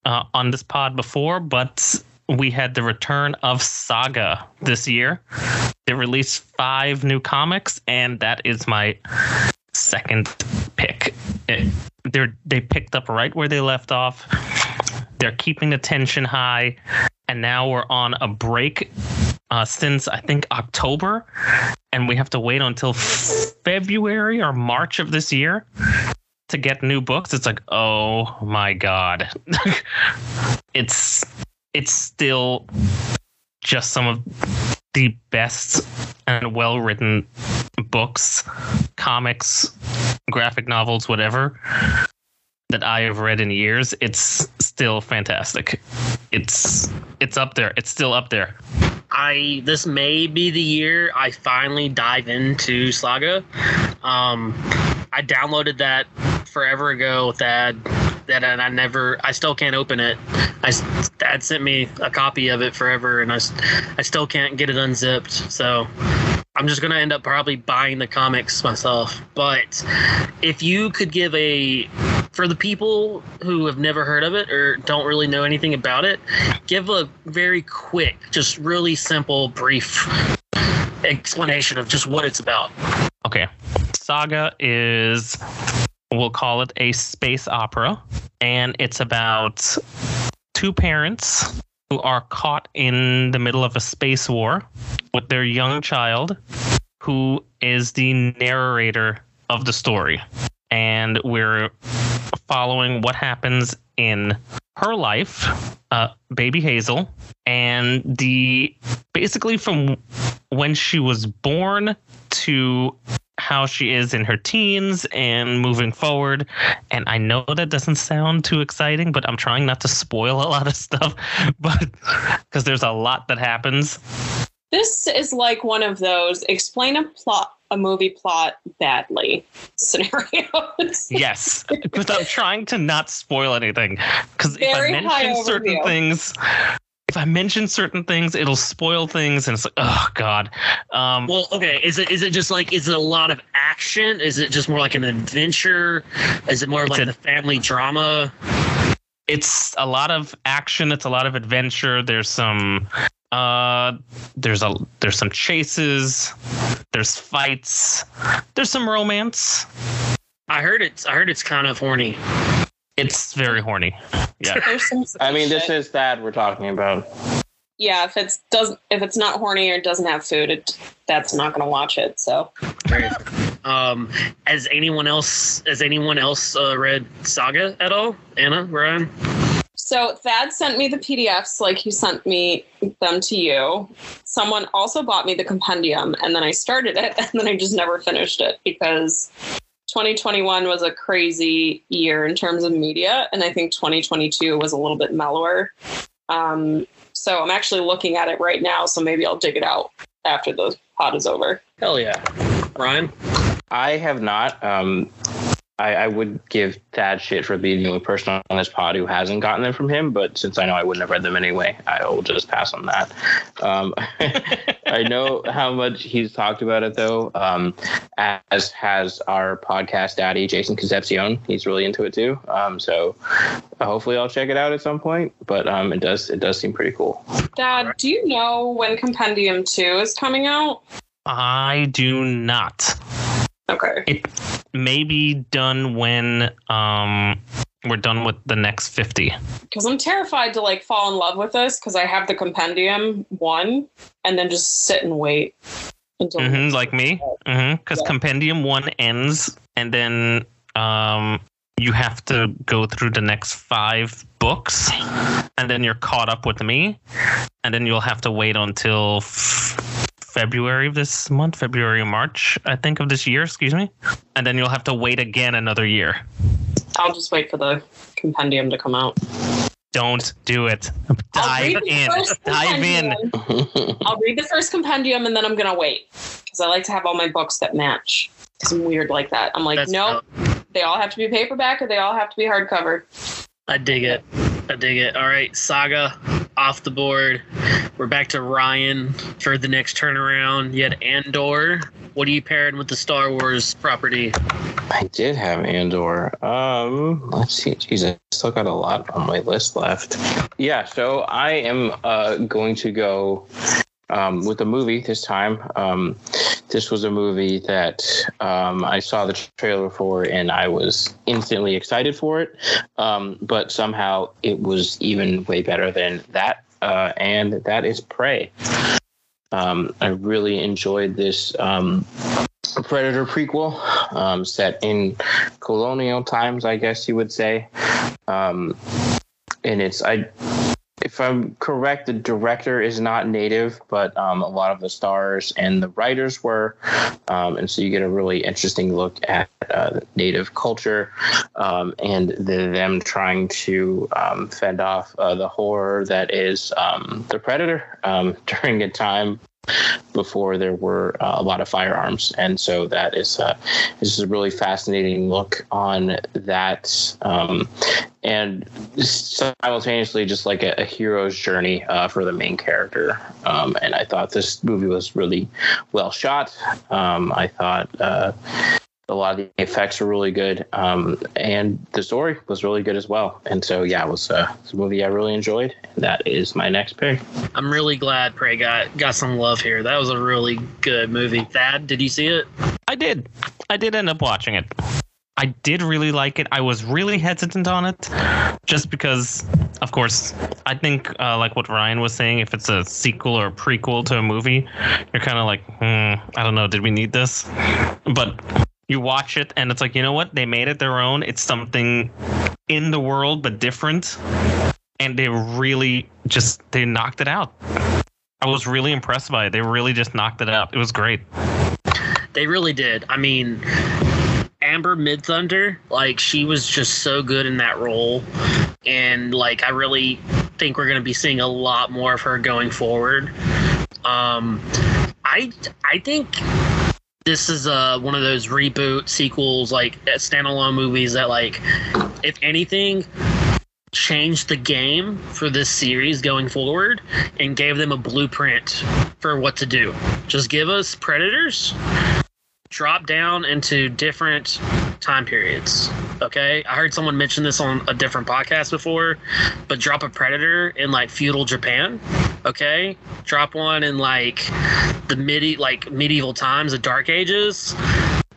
uh, on this pod before, but we had the return of Saga this year. They released five new comics, and that is my second pick. They're they picked up right where they left off. They're keeping the tension high, and now we're on a break uh, since I think October, and we have to wait until February or March of this year to get new books. It's like, oh my god, it's it's still just some of the best and well written books, comics, graphic novels, whatever that I have read in years. It's still fantastic. It's it's up there. It's still up there. I this may be the year I finally dive into Saga. Um, I downloaded that forever ago. That that and I never, I still can't open it. I sent me a copy of it forever, and I I still can't get it unzipped. So I'm just gonna end up probably buying the comics myself. But if you could give a for the people who have never heard of it or don't really know anything about it, give a very quick, just really simple, brief explanation of just what it's about. Okay. Saga is we'll call it a space opera. And it's about two parents who are caught in the middle of a space war with their young child who is the narrator of the story. And we're following what happens in her life, uh, baby Hazel, and the basically from when she was born to how she is in her teens and moving forward. And I know that doesn't sound too exciting, but I'm trying not to spoil a lot of stuff, but because there's a lot that happens. This is like one of those explain a plot a movie plot badly scenarios. yes, because I'm trying to not spoil anything. Because if I mention certain things, if I mention certain things, it'll spoil things, and it's like, oh god. Um, well, okay. Is it is it just like is it a lot of action? Is it just more like an adventure? Is it more like a, the family drama? It's a lot of action. It's a lot of adventure. There's some uh, there's a there's some chases, there's fights, there's some romance. I heard it's I heard it's kind of horny. It's very horny. Yeah. I mean, this is Thad we're talking about. Yeah, if it's doesn't if it's not horny or doesn't have food, it that's not going to watch it. So. um, has anyone else has anyone else uh, read Saga at all? Anna, Ryan. So Thad sent me the PDFs like he sent me them to you. Someone also bought me the compendium and then I started it and then I just never finished it because 2021 was a crazy year in terms of media and I think 2022 was a little bit mellower. Um, so I'm actually looking at it right now, so maybe I'll dig it out after the pod is over. Hell yeah. Ryan? I have not. Um, I, I, would give Thad shit for being the only person on this pod who hasn't gotten them from him, but since I know I wouldn't have read them anyway, I will just pass on that. Um, I know how much he's talked about it though, um, as has our podcast daddy Jason Concepcion. He's really into it too. Um, so hopefully I'll check it out at some point. But um, it does it does seem pretty cool. Thad, do you know when Compendium Two is coming out? I do not. Okay. It may be done when um we're done with the next 50 because i'm terrified to like fall in love with this because i have the compendium one and then just sit and wait until mm-hmm, like me because mm-hmm, yeah. compendium one ends and then um you have to go through the next five books and then you're caught up with me and then you'll have to wait until f- February of this month, February or March, I think, of this year, excuse me. And then you'll have to wait again another year. I'll just wait for the compendium to come out. Don't do it. Dive in. Dive in. I'll read the first compendium and then I'm going to wait because I like to have all my books that match. Because I'm weird like that. I'm like, no, nope, they all have to be paperback or they all have to be hardcover. I dig it. I dig it. All right, Saga off the board. We're back to Ryan for the next turnaround. You had Andor. What are you pairing with the Star Wars property? I did have Andor. Um, let's see. Jesus, I still got a lot on my list left. Yeah, so I am uh, going to go um, with the movie this time. Um, this was a movie that um, I saw the trailer for and I was instantly excited for it. Um, but somehow it was even way better than that. Uh, and that is Prey. Um, I really enjoyed this um, Predator prequel um, set in colonial times, I guess you would say. Um, and it's I if I'm correct, the director is not native, but um, a lot of the stars and the writers were, um, and so you get a really interesting look at uh, native culture um, and the, them trying to um, fend off uh, the horror that is um, the predator um, during a time before there were uh, a lot of firearms, and so that is uh, is a really fascinating look on that, um, and simultaneously just like a, a hero's journey uh, for the main character. Um, and I thought this movie was really well shot. Um, I thought uh, a lot of the effects were really good, um, and the story was really good as well. And so, yeah, it was, uh, it was a movie I really enjoyed. And that is my next pick. I'm really glad Prey got got some love here. That was a really good movie. Thad, did you see it? I did. I did end up watching it. I did really like it. I was really hesitant on it, just because, of course, I think uh, like what Ryan was saying, if it's a sequel or a prequel to a movie, you're kind of like, hmm, I don't know, did we need this? But you watch it and it's like, you know what? They made it their own. It's something in the world but different, and they really just they knocked it out. I was really impressed by it. They really just knocked it out. It was great. They really did. I mean, Amber Midthunder, like she was just so good in that role, and like I really think we're going to be seeing a lot more of her going forward. Um, I I think this is uh one of those reboot sequels, like standalone movies that like, if anything, changed the game for this series going forward and gave them a blueprint for what to do. Just give us predators drop down into different time periods. Okay, I heard someone mention this on a different podcast before, but drop a predator in like feudal Japan. Okay, drop one in like the midi like medieval times, the Dark Ages,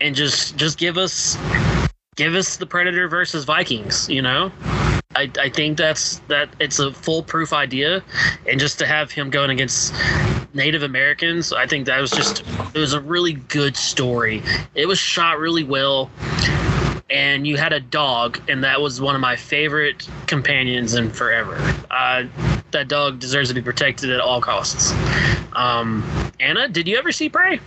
and just just give us give us the predator versus Vikings. You know. I, I think that's that it's a foolproof idea and just to have him going against Native Americans, I think that was just it was a really good story. It was shot really well. And you had a dog, and that was one of my favorite companions in forever. Uh, that dog deserves to be protected at all costs. Um, Anna, did you ever see Prey?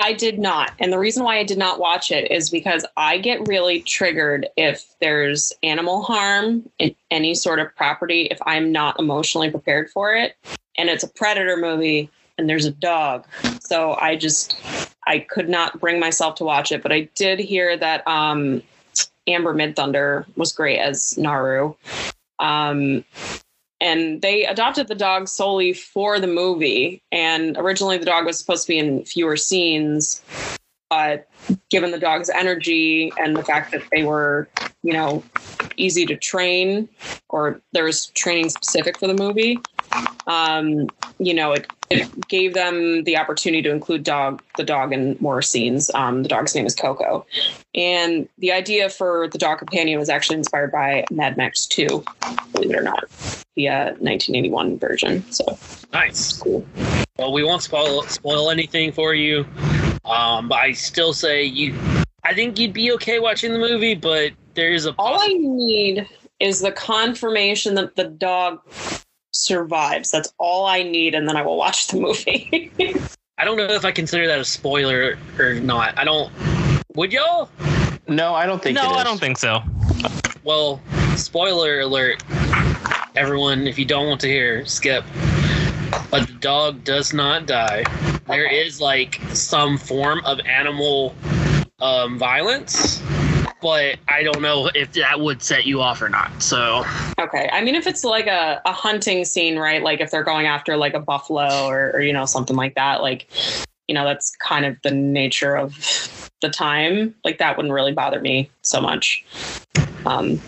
I did not. And the reason why I did not watch it is because I get really triggered if there's animal harm in any sort of property if I'm not emotionally prepared for it. And it's a predator movie and there's a dog. So I just I could not bring myself to watch it, but I did hear that um Amber Midthunder was great as Naru. Um and they adopted the dog solely for the movie. And originally, the dog was supposed to be in fewer scenes, but given the dog's energy and the fact that they were, you know, easy to train, or there was training specific for the movie, um, you know, it, it gave them the opportunity to include dog the dog in more scenes. Um, the dog's name is Coco, and the idea for the dog companion was actually inspired by Mad Max 2, believe it or not, the uh, 1981 version. So Nice. cool. Well, we won't spoil spoil anything for you, um, but I still say you. I think you'd be okay watching the movie, but there is a All I need is the confirmation that the dog survives. That's all I need, and then I will watch the movie. I don't know if I consider that a spoiler or not. I don't. Would y'all? No, I don't think. no, it I don't think so. Well, spoiler alert. Everyone, if you don't want to hear, skip. But the dog does not die. There is like some form of animal um, violence but I don't know if that would set you off or not. So Okay. I mean, if it's like a, a hunting scene, right? Like if they're going after like a buffalo or, or, you know, something like that, like, you know, that's kind of the nature of the time. Like that wouldn't really bother me so much. Um,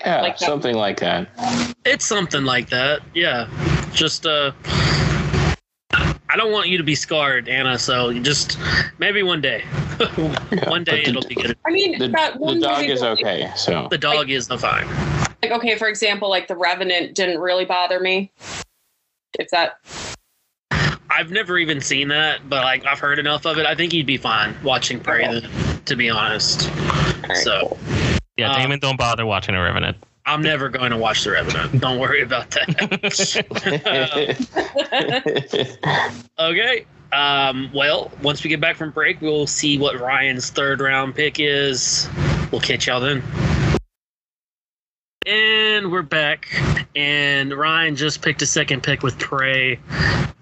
Yeah, Like that. something like that. it's something like that. Yeah, just uh. I don't want you to be scarred, Anna. So you just maybe one day, one day the- it'll be good. I mean, The, that the dog is where- okay. So The dog is the fine. Like, okay, for example, like The Revenant didn't really bother me. If that, I've never even seen that, but like I've heard enough of it. I think you'd be fine watching Prey. Okay. then, To be honest, all right, So- cool. Yeah, Um, Damon, don't bother watching a Revenant. I'm never going to watch The Revenant. Don't worry about that. okay. Um, well, once we get back from break, we'll see what Ryan's third round pick is. We'll catch y'all then. And we're back. And Ryan just picked a second pick with Prey,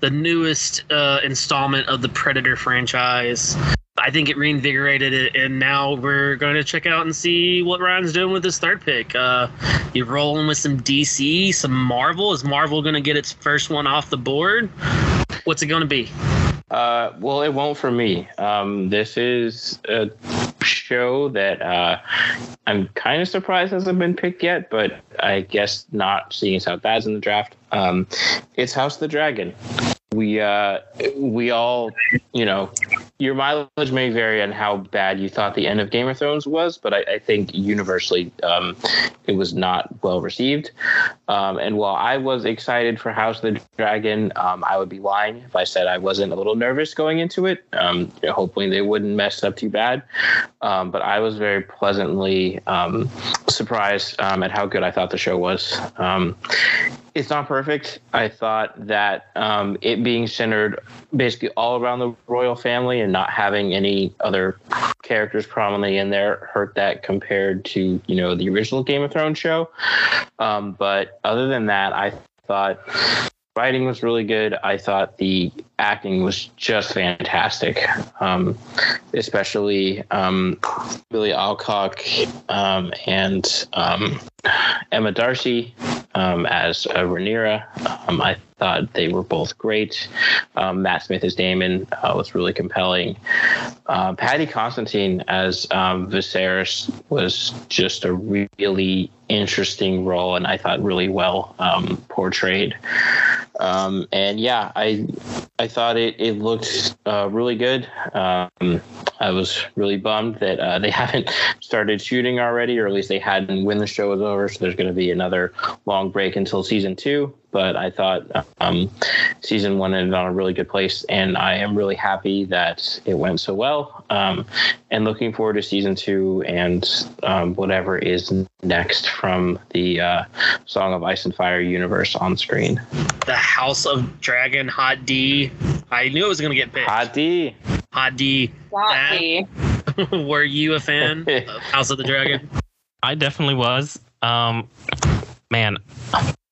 the newest uh, installment of the Predator franchise. I think it reinvigorated it, and now we're going to check out and see what Ryan's doing with his third pick. Uh, you're rolling with some DC, some Marvel. Is Marvel going to get its first one off the board? What's it going to be? Uh, well, it won't for me. Um, this is a show that uh, I'm kind of surprised hasn't been picked yet, but I guess not seeing as how bad's in the draft. Um, it's House of the Dragon. We uh, we all, you know, your mileage may vary on how bad you thought the end of Game of Thrones was, but I, I think universally um, it was not well received. Um, and while I was excited for House of the Dragon, um, I would be lying if I said I wasn't a little nervous going into it. Um, you know, hopefully, they wouldn't mess up too bad. Um, but I was very pleasantly um, surprised um, at how good I thought the show was. It's not perfect. I thought that it being centered basically all around the royal family and not having any other characters prominently in there hurt that compared to you know the original Game of Thrones show. But other than that, I thought writing was really good. I thought the acting was just fantastic, um, especially um, Millie Alcock um, and um, Emma Darcy um, as uh, Rhaenyra. Um, I thought they were both great. Um, Matt Smith as Daemon uh, was really compelling. Uh, Paddy Considine as um, Viserys was just a really interesting role, and I thought really well um, portrayed. Um, and yeah, I I thought it it looked uh, really good. I was really bummed that uh, they haven't started shooting already, or at least they hadn't when the show was over. So there's going to be another long break until season two. But I thought um, season one ended on a really good place, and I am really happy that it went so well. Um, and looking forward to season two and um, whatever is next from the uh, Song of Ice and Fire universe on screen. The House of Dragon, Hot D. I knew it was going to get picked. Hot D. Hot D. That- Were you a fan of House of the Dragon? I definitely was. Um, man,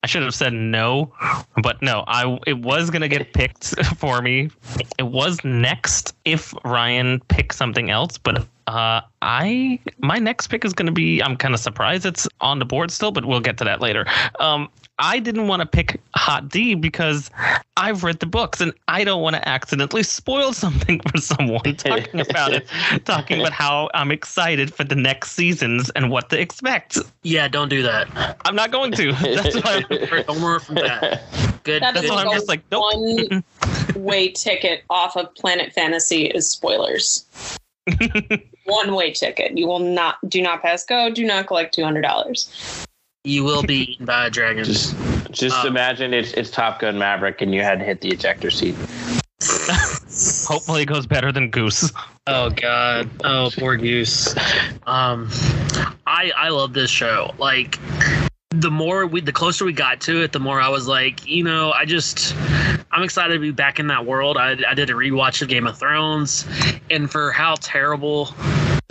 I should have said no, but no, I it was gonna get picked for me. It was next if Ryan picks something else, but uh, I my next pick is gonna be. I'm kind of surprised it's on the board still, but we'll get to that later. Um, I didn't want to pick Hot D because I've read the books and I don't want to accidentally spoil something for someone talking about it, talking about how I'm excited for the next seasons and what to expect. Yeah, don't do that. I'm not going to. That's why. Don't worry from that. Good. That's That's why I'm like just like, nope. one way ticket off of Planet Fantasy is spoilers. one way ticket. You will not do not pass go. Do not collect two hundred dollars. You will be eaten by a dragon. Just, just Um, imagine it's it's Top Gun Maverick, and you had to hit the ejector seat. Hopefully, it goes better than Goose. Oh God! Oh, poor goose. Um, I I love this show. Like, the more we, the closer we got to it, the more I was like, you know, I just, I'm excited to be back in that world. I I did a rewatch of Game of Thrones, and for how terrible,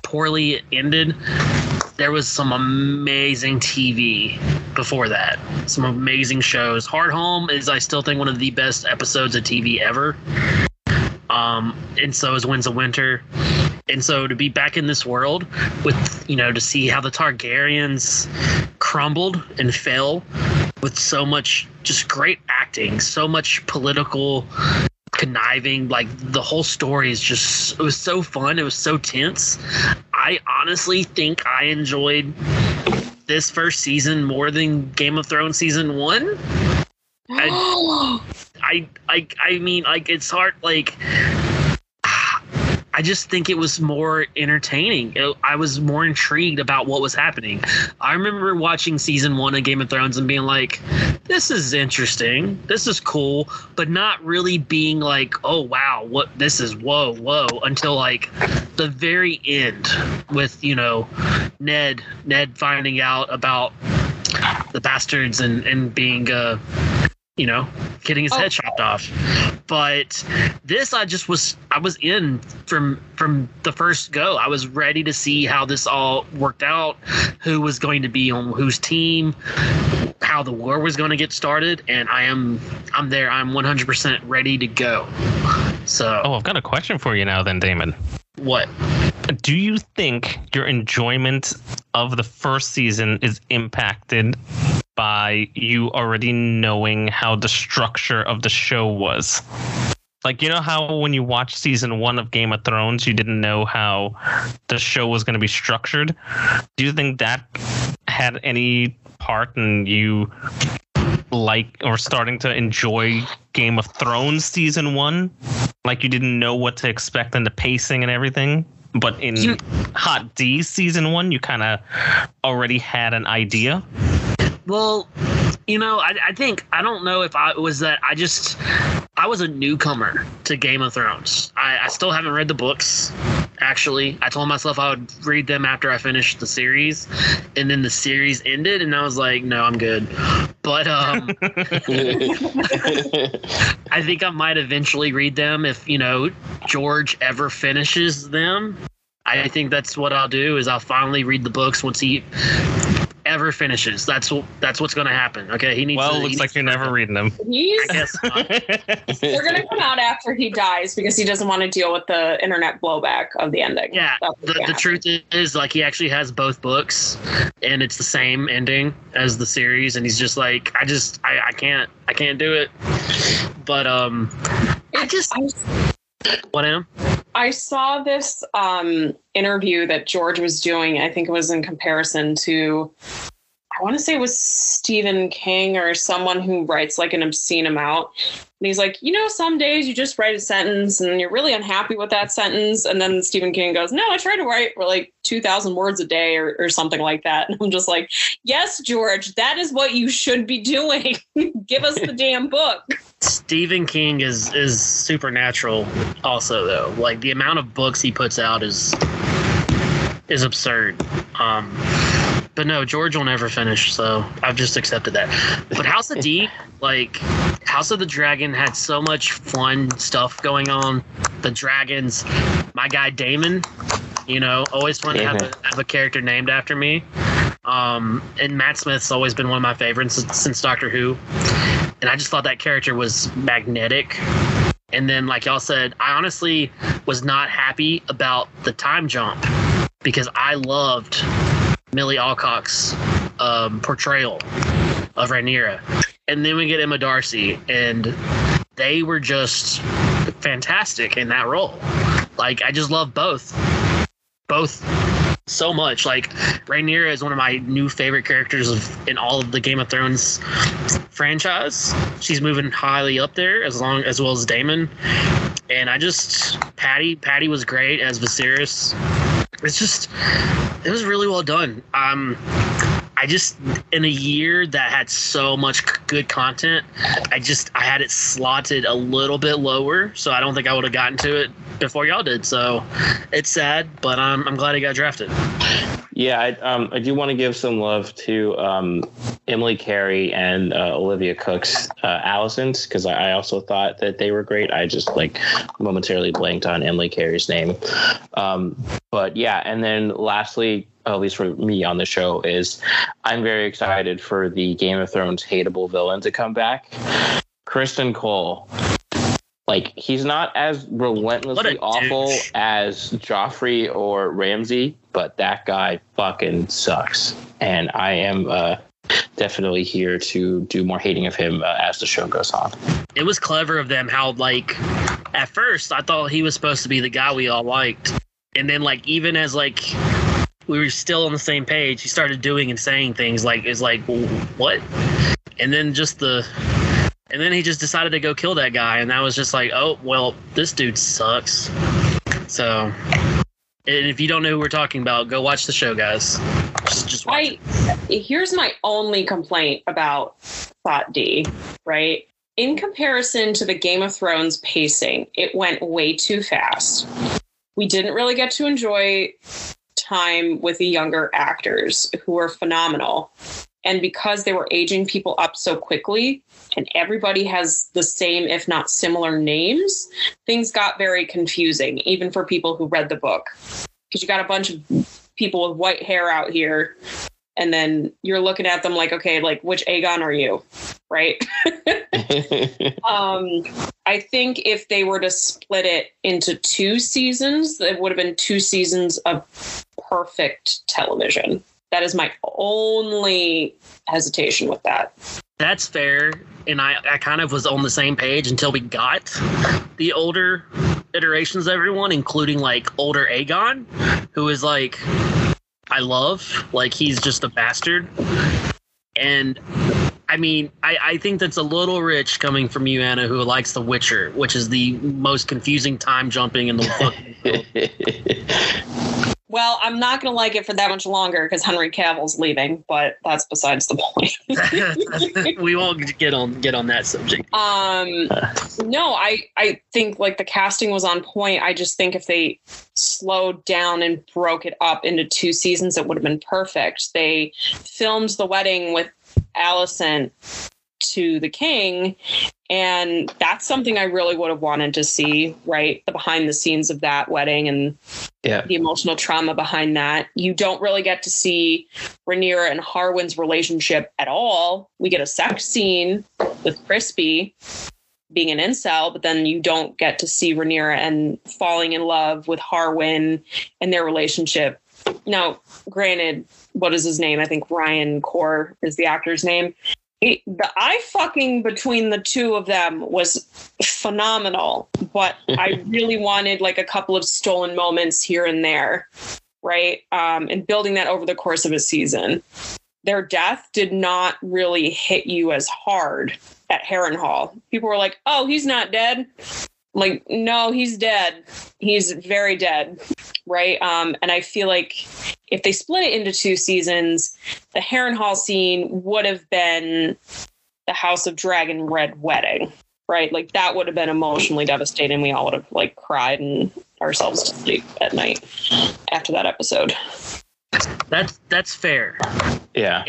poorly it ended, there was some amazing TV before that. Some amazing shows. Hardhome is, I still think, one of the best episodes of TV ever. Um, and so is Winds of Winter. And so to be back in this world with, you know, to see how the Targaryens crumbled and fell with so much just great acting, so much political conniving like the whole story is just it was so fun it was so tense i honestly think i enjoyed this first season more than game of thrones season one I, I, I, I mean, like it's hard. Like, I just think it was more entertaining. It- I was more intrigued about what was happening. I remember watching season one of Game of Thrones and being like, "This is interesting. This is cool," but not really being like, "Oh wow, what this is? Whoa, whoa!" Until like the very end with you know Ned, Ned finding out about the bastards and and being uh you know, getting his Oh. head chopped off. But this, I just was, I was in from from the first go. I was ready to see how this all worked out, who was going to be on whose team, how the war was going to get started, and I am, I'm there. I'm 100% ready to go. So, Oh, I've got a question for you now, then, Damon. what? Do you think your enjoyment of the first season is impacted by you already knowing how the structure of the show was? Like, you know how when you watch season one of Game of Thrones, you didn't know how the show was going to be structured? Do you think that had any part in you like or starting to enjoy Game of Thrones season one? Like you didn't know what to expect and the pacing and everything? But in You- Hot D season one, you kind of already had an idea. Well, you know, I, I think I don't know if I was that I just I was a newcomer to Game of Thrones. I, I still haven't read the books. Actually, I told myself I would read them after I finished the series, and then the series ended, and I was like, no, I'm good. But um, I think I might eventually read them if you know George ever finishes them. I think that's what I'll do is I'll finally read the books once he ever finishes. That's that's what's going to happen. Okay, he needs. well, to, it he looks needs like you're never reading them. He's I guess not. they're gonna come out after he dies because he doesn't want to deal with the internet blowback of the ending. Yeah, the, the truth is like he actually has both books, and it's the same ending as the series, and he's just like, I just I, I can't I can't do it. But um, I just I, what am I saw this um, interview that George was doing. I think it was in comparison to, I want to say it was Stephen King or someone who writes like an obscene amount. And he's like, you know, some days you just write a sentence and you're really unhappy with that sentence. And then Stephen King goes, no, I try to write like 2,000 words a day or, or something like that. And I'm just like, yes, George, that is what you should be doing. Give us the damn book. Stephen King is is supernatural also though. Like the amount of books he puts out is is absurd. Um but no, George will never finish, so I've just accepted that. But House of D, like House of the Dragon had so much fun stuff going on. The dragons, my guy Damon, you know, always fun to have a, have a character named after me. Um, and Matt Smith's always been one of my favorites since, since Doctor Who and I just thought that character was magnetic. And then, like y'all said, I honestly was not happy about the time jump because I loved Millie Alcock's um, portrayal of Rhaenyra. And then we get Emma Darcy, and they were just fantastic in that role. Like, I just love both. Both so much. Like, Rhaenyra is one of my new favorite characters of, in all of the Game of Thrones franchise. She's moving highly up there as long as well as Daemon. And I just Paddy Paddy was great as Viserys. It's just it was really well done. Um I just in a year that had so much good content, I just I had it slotted a little bit lower, so I don't think I would have gotten to it before y'all did. So it's sad, but I'm I'm glad he got drafted. Yeah, I, um, I do want to give some love to um, Emily Carey and uh, Olivia Cooke's uh, Alicents because I, I also thought that they were great. I just like momentarily blanked on Emily Carey's name. Um, but yeah, and then lastly, at least for me on the show, is I'm very excited for the Game of Thrones hateable villain to come back. Criston Cole. like he's not as relentlessly awful douche. as Joffrey or Ramsay, but that guy fucking sucks. And I am uh, definitely here to do more hating of him uh, as the show goes on. it was clever of them how like at first I thought he was supposed to be the guy we all liked. And then like even as like we were still on the same page, he started doing and saying things like is like what? And then just the and then he just decided to go kill that guy and that was just like, "Oh, well, this dude sucks." So and if you don't know who we're talking about, go watch the show, guys. Just, just I here's my only complaint about HotD, right? In comparison to the Game of Thrones pacing, it went way too fast. We didn't really get to enjoy time with the younger actors who were phenomenal. And because they were aging people up so quickly and everybody has the same, if not similar names, things got very confusing, even for people who read the book. Because you got a bunch of people with white hair out here and then you're looking at them like okay like which aegon are you? Right? Um i think if they were to split it into two seasons it would have been two seasons of perfect television. That is my only hesitation with that. That's fair. And I, I kind of was on the same page until we got the older iterations of everyone, including like older Aegon, who is like, I love. Like, he's just a bastard. And I mean, I, I think that's a little rich coming from you, Anna, who likes The Witcher, which is the most confusing time jumping in the fucking world. Well i'm not going to like it for that much longer because henry cavill's leaving but that's besides the point we won't get on get on that subject. Um, no, I I think like the casting was on point. I just think if they slowed down and broke it up into two seasons, it would have been perfect. They filmed the wedding with Alicent to the king, and that's something I really would have wanted to see. Right, the behind the scenes of that wedding and yeah. the emotional trauma behind that. You don't really get to see Rhaenyra and Harwin's relationship at all. We get a sex scene with Crispy being an incel, but then you don't get to see Rhaenyra and falling in love with Harwin and their relationship. Now, granted, what is his name? I think Ryan Corr is the actor's name. He, the eye fucking between the two of them was phenomenal, but I really wanted like a couple of stolen moments here and there, right? Um, and building that over the course of a season. Their death did not really hit you as hard at Harrenhal. People were like, "Oh, he's not dead." I'm like, no, he's dead. He's very dead, right? Um, and I feel like if they split it into two seasons, the Harrenhal scene would have been the House of Dragon Red wedding, right? Like that would have been emotionally devastating. We all would have like cried and ourselves to sleep at night after that episode. That's that's fair. Yeah.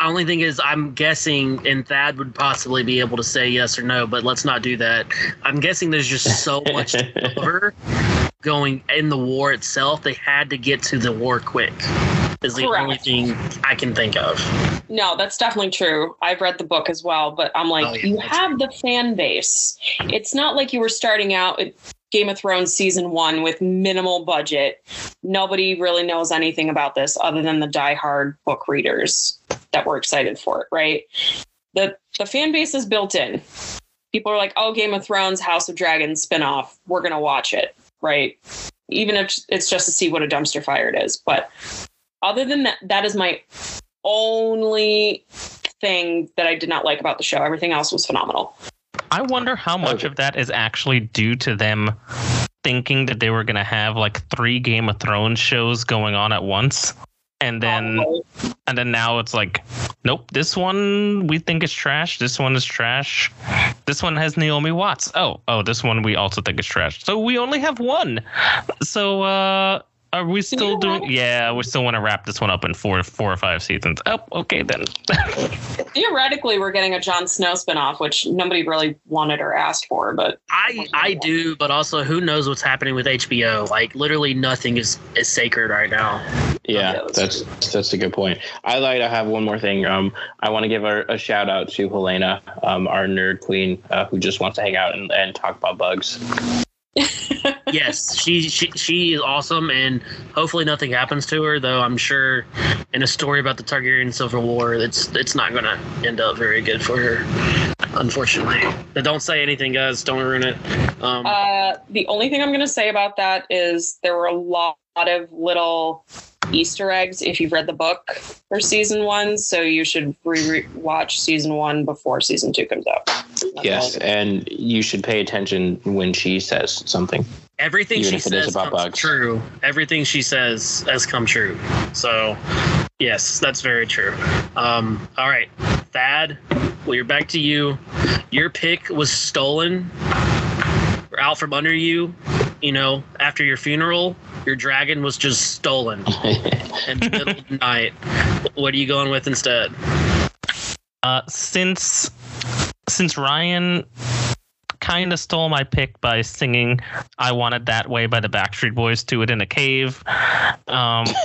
The only thing is, I'm guessing, and Thad would possibly be able to say yes or no, but let's not do that. I'm guessing there's just so much to cover going in the war itself. They had to get to the war quick. Is the only thing I can think of. No, that's definitely true. I've read the book as well, but I'm like, Oh, yeah, you that's- have the fan base. It's not like you were starting out at Game of Thrones season one with minimal budget. Nobody really knows anything about this other than the diehard book readers that were excited for it, right? The the fan base is built in. People are like, oh, Game of Thrones, House of Dragons spinoff. We're gonna watch it, right? Even if it's just to see what a dumpster fire it is. But other than that, that is my only thing that I did not like about the show. Everything else was phenomenal. I wonder how much of that is actually due to them thinking that they were going to have like three Game of Thrones shows going on at once. And then and then now it's like nope, this one we think is trash, this one is trash. This one has Naomi Watts. Oh, oh, this one we also think is trash. So we only have one. So uh Are we still doing? Yeah, we still want to wrap this one up in four, four or five seasons. Oh, okay then. Theoretically, we're getting a Jon Snow spinoff, which nobody really wanted or asked for, but I I do, but also who knows what's happening with HBO? Like literally nothing is is sacred right now. Yeah, Yeah, that's that's that's a good point. I like to have one more thing. Um, I want to give a, a shout out to Helena, um, our nerd queen, uh, who just wants to hang out and, and talk about bugs. Yes, she, she she is awesome, and hopefully nothing happens to her. Though I'm sure, in a story about the Targaryen Civil War, it's it's not to end up very good for her, unfortunately. But don't say anything, guys. Don't ruin it. Um, Uh, the only thing I'm to say about that is there were a lot of little Easter eggs if you've read the book for season one. So you should re watch season one before season two comes out. That's Yes, and you should pay attention when she says something. everything even she if it is says about comes bugs. true. Everything she says has come true. So, yes, that's very true. Um, all right, Thad, we're back to you. Your pick was stolen, or out from under you. You know, after your funeral, your dragon was just stolen in the middle of the night. What are you going with instead? Uh, since since Ryan kind of stole my pick by singing "I Want It That Way" by the Backstreet Boys to it in a cave, um,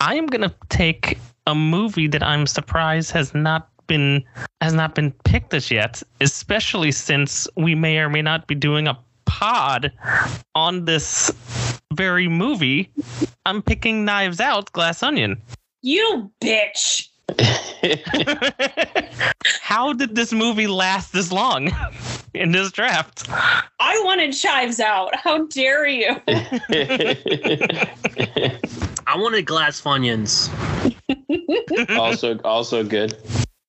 I am gonna take a movie that I'm surprised has not been has not been picked as yet, especially since we may or may not be doing a pod on this very movie. I'm picking Knives Out, Glass Onion. You bitch. How did this movie last this long in this draft? I wanted chives out. How dare you? I wanted glass funyuns. also, also good.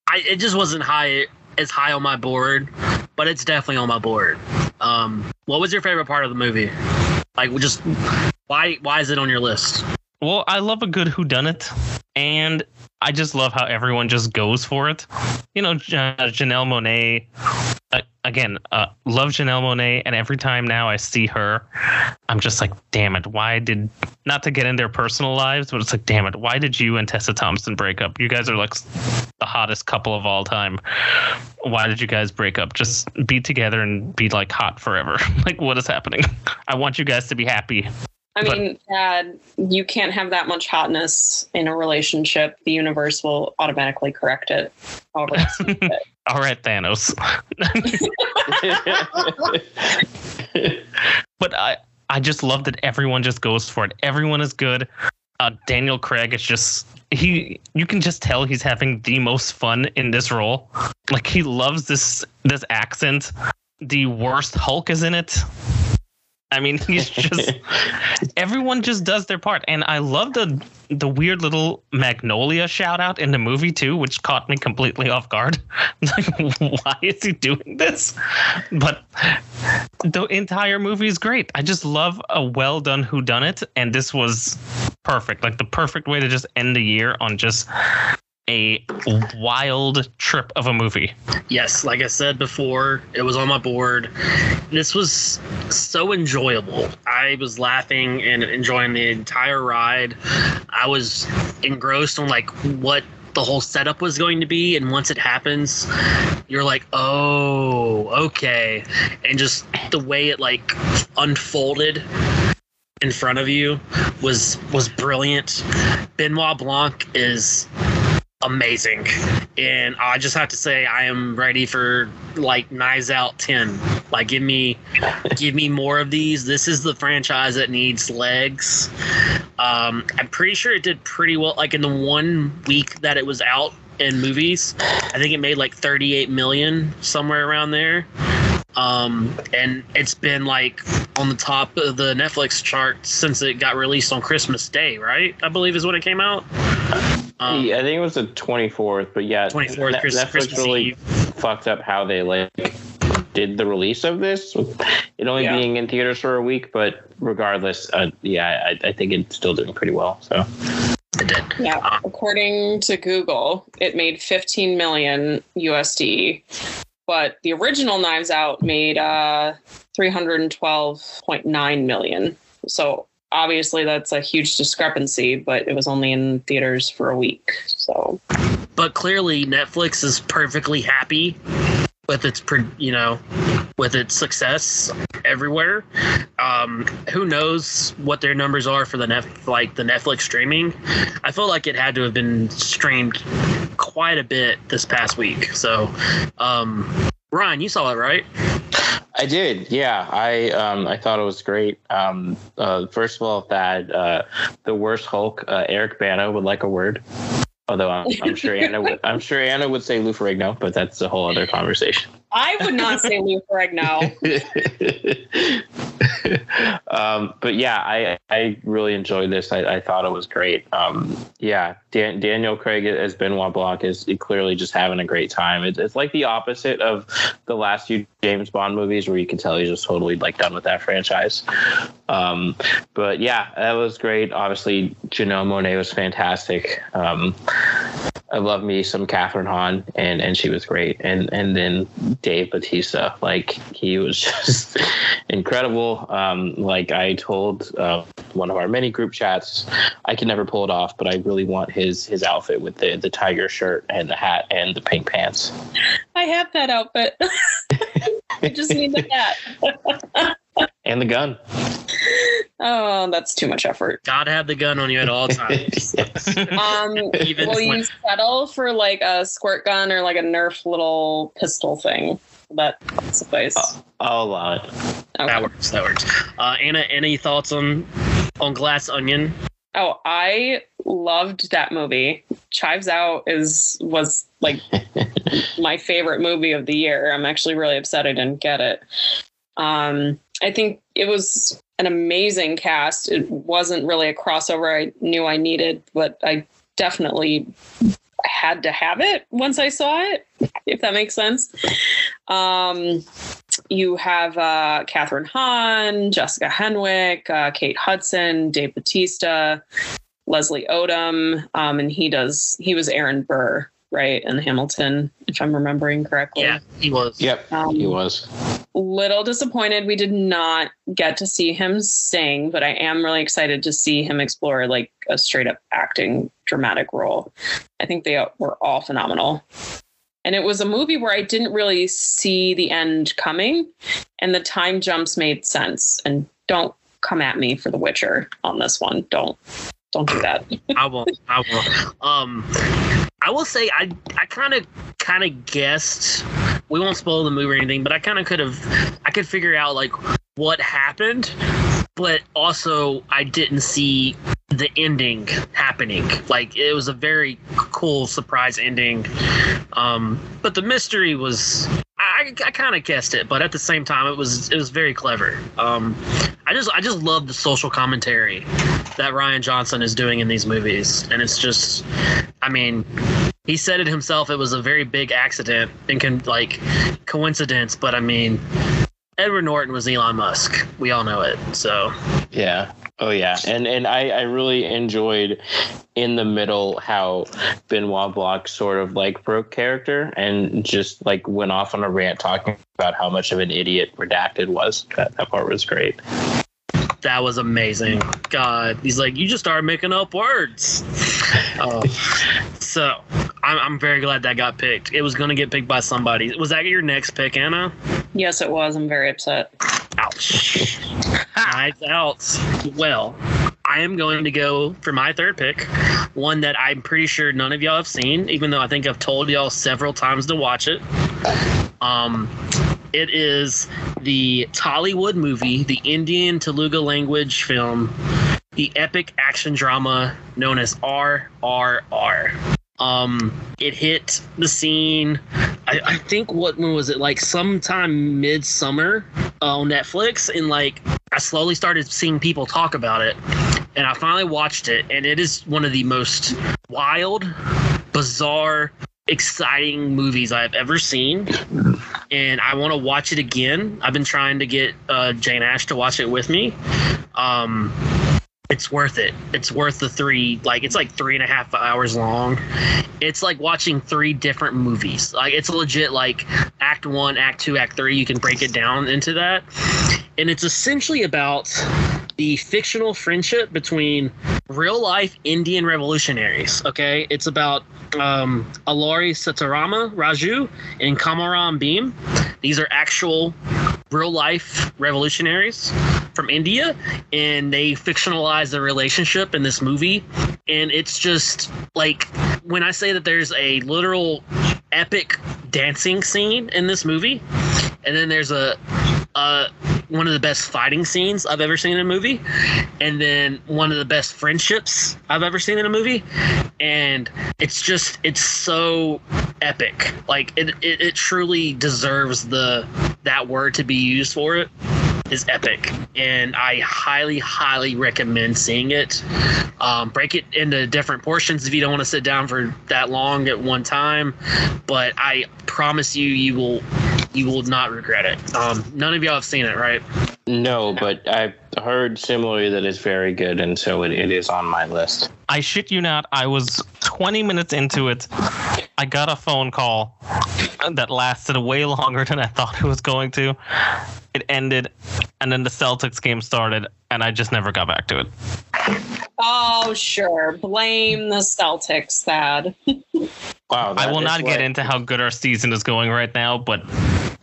I it just wasn't high as high on my board, but it's definitely on my board. Um, what was your favorite part of the movie? Like, just why why is it on your list? Well, I love a good whodunit, and I just love how everyone just goes for it. You know, uh, Janelle Monáe. Uh, again, uh, love Janelle Monáe, and every time now I see her, I'm just like, damn it! Why did not to get in their personal lives, but it's like, damn it! Why did you and Tessa Thompson break up? You guys are like the hottest couple of all time. Why did you guys break up? Just be together and be like hot forever. like, what is happening? I want you guys to be happy. I But- mean, Thad, you can't have that much hotness in a relationship. The universe will automatically correct it. However, All right, Thanos. but I I just love that everyone just goes for it. Everyone is good. Uh, Daniel Craig is just he. You can just tell he's having the most fun in this role. Like he loves this this accent. The worst Hulk is in it. I mean, he's just everyone just does their part, and I love the the weird little Magnolia shout out in the movie too, which caught me completely off guard. like, why is he doing this? But the entire movie is great. I just love a well done who done it, and this was perfect. Like the perfect way to just end the year on just a wild trip of a movie. Yes, like I said before, it was on my board. This was so enjoyable. I was laughing and enjoying the entire ride. I was engrossed on like what the whole setup was going to be and once it happens you're like oh okay and just the way it like unfolded in front of you was was brilliant benoit blanc is amazing. And i just have to say i am ready for like knives out 10 like give me give me more of these. This is the franchise that needs legs. Um i'm pretty sure it did pretty well. Like in the one week that it was out in movies i think it made like 38 million somewhere around there. Um and it's been like on the top of the netflix chart since it got released on christmas day right? I believe is when it came out um, yeah, I think it was the 24th, but yeah, 24th, Ne- Chris- Netflix Christmas really Eve. fucked up how they like did the release of this. It only Yeah. being in theaters for a week, but regardless, uh, yeah, I, I think it's still doing pretty well. So it did yeah, according to Google, it made 15 million USD, but the original Knives Out made uh, 312.9 million. So obviously that's a huge discrepancy, but it was only in theaters for a week. So but clearly Netflix is perfectly happy with its you know with its success everywhere. Um, who knows what their numbers are for the net like the Netflix streaming? I feel like it had to have been streamed quite a bit this past week. So, um, Ryan, you saw it right? I did, yeah. I um, I thought it was great. Um, uh, first of all, that uh, the worst Hulk, uh, Eric Bana would like a word. Although I'm, I'm sure Anna would, I'm sure Anna would say Lou Ferrigno, but that's a whole other conversation. I would not say Lou Ferrigno. um, but yeah, I I really enjoyed this. I, I thought it was great. Um, yeah, Dan, Daniel Craig as Benoit Blanc is clearly just having a great time. It's, it's like the opposite of the last few James Bond movies where you can tell he's just totally like done with that franchise. Um, but yeah, that was great. Obviously, Janelle Monáe was fantastic. Um, I love me some Kathryn Hahn, and and she was great. And and then Dave Bautista, like he was just incredible. Um, like I told uh, one of our many group chats, I can never pull it off, but I really want his his outfit with the the tiger shirt and the hat and the pink pants. I have that outfit. I just need the hat. and the gun. Oh, that's too much effort. Gotta have the gun on you at all times. Um, Even will when- you settle for like a squirt gun or like a Nerf little pistol thing? That suffice. I'll allow it. Okay. That works. That works. Uh, Anna, any thoughts on on Glass Onion? Oh, I loved that movie. Chives Out is was like my favorite movie of the year. I'm actually really upset I didn't get it. Um, I think it was an amazing cast. It wasn't really a crossover I knew I needed, but I definitely had to have it once I saw it, if that makes sense. Um, you have uh, Kathryn Hahn, Jessica Henwick, uh, Kate Hudson, Dave Bautista, Leslie Odom, um, and he does he was Aaron Burr, right, in Hamilton, if I'm remembering correctly. Yeah, he was. Yep, Um, he was. little disappointed we did not get to see him sing, but I am really excited to see him explore like a straight up acting dramatic role. I think they were all phenomenal. And it was a movie where I didn't really see the end coming, and the time jumps made sense. And don't come at me for The Witcher on this one. Don't don't do that. I won't. I will. Um, I will say I I kind of kind of guessed. We won't spoil the movie or anything, but I kind of could have. I could figure out like what happened, but also I didn't see the ending happening. Like it was a very cool surprise ending. Um, but the mystery was. I, I kind of guessed it, but at the same time, it was it was very clever. Um, I just I just love the social commentary that Rian Johnson is doing in these movies, and it's just, I mean, he said it himself. It was a very big accident and can like coincidence, but I mean, Edward Norton was Elon Musk. We all know it. So Yeah. Oh yeah. And and I, I really enjoyed in the middle how Benoit Blanc sort of like broke character and just like went off on a rant talking about how much of an idiot redacted was. That that part was great. that was amazing. God, he's like, you just started making up words. Oh, so I'm, I'm very glad that got picked. It was going to get picked by somebody. Was that your next pick, Anna? Yes, it was. I'm very upset. Ouch. Knives out. Well, I am going to go for my third pick, one that I'm pretty sure none of y'all have seen, even though I think I've told y'all several times to watch it. Um, it is the Tollywood movie, the Indian Telugu language film, the epic action drama known as RRR. Um, it hit the scene. I, I think what when was it like sometime midsummer uh, on Netflix, and like I slowly started seeing people talk about it, and I finally watched it, and it is one of the most wild, bizarre, exciting movies I've ever seen, and I want to watch it again. I've been trying to get uh, Jane Ash to watch it with me. Um, it's worth it. It's worth the three. Like it's like three and a half hours long. It's like watching three different movies. Like it's legit. Like Act One, Act Two, Act Three. You can break it down into that, and it's essentially about the fictional friendship between real life Indian revolutionaries. Okay, it's about um, Alluri Sitarama Raju and Komaram Bheem. These are actual real life revolutionaries from India, and they fictionalize the relationship in this movie. And it's just like when I say that there's a literal epic dancing scene in this movie, and then there's a uh, one of the best fighting scenes I've ever seen in a movie, and then one of the best friendships I've ever seen in a movie, and it's just it's so epic. Like it, it, it truly deserves the that word to be used for it is epic and i highly highly recommend seeing it um, break it into different portions if you don't want to sit down for that long at one time but i promise you you will you will not regret it um, none of y'all have seen it right No, but I've heard similarly that it's very good, and so it, it is on my list. I shit you not. I was 20 minutes into it. I got a phone call that lasted way longer than I thought it was going to. It ended, and then the Celtics game started, and I just never got back to it. Oh, sure. Blame the Celtics, Thad. Wow, I will is not what- get into how good our season is going right now, but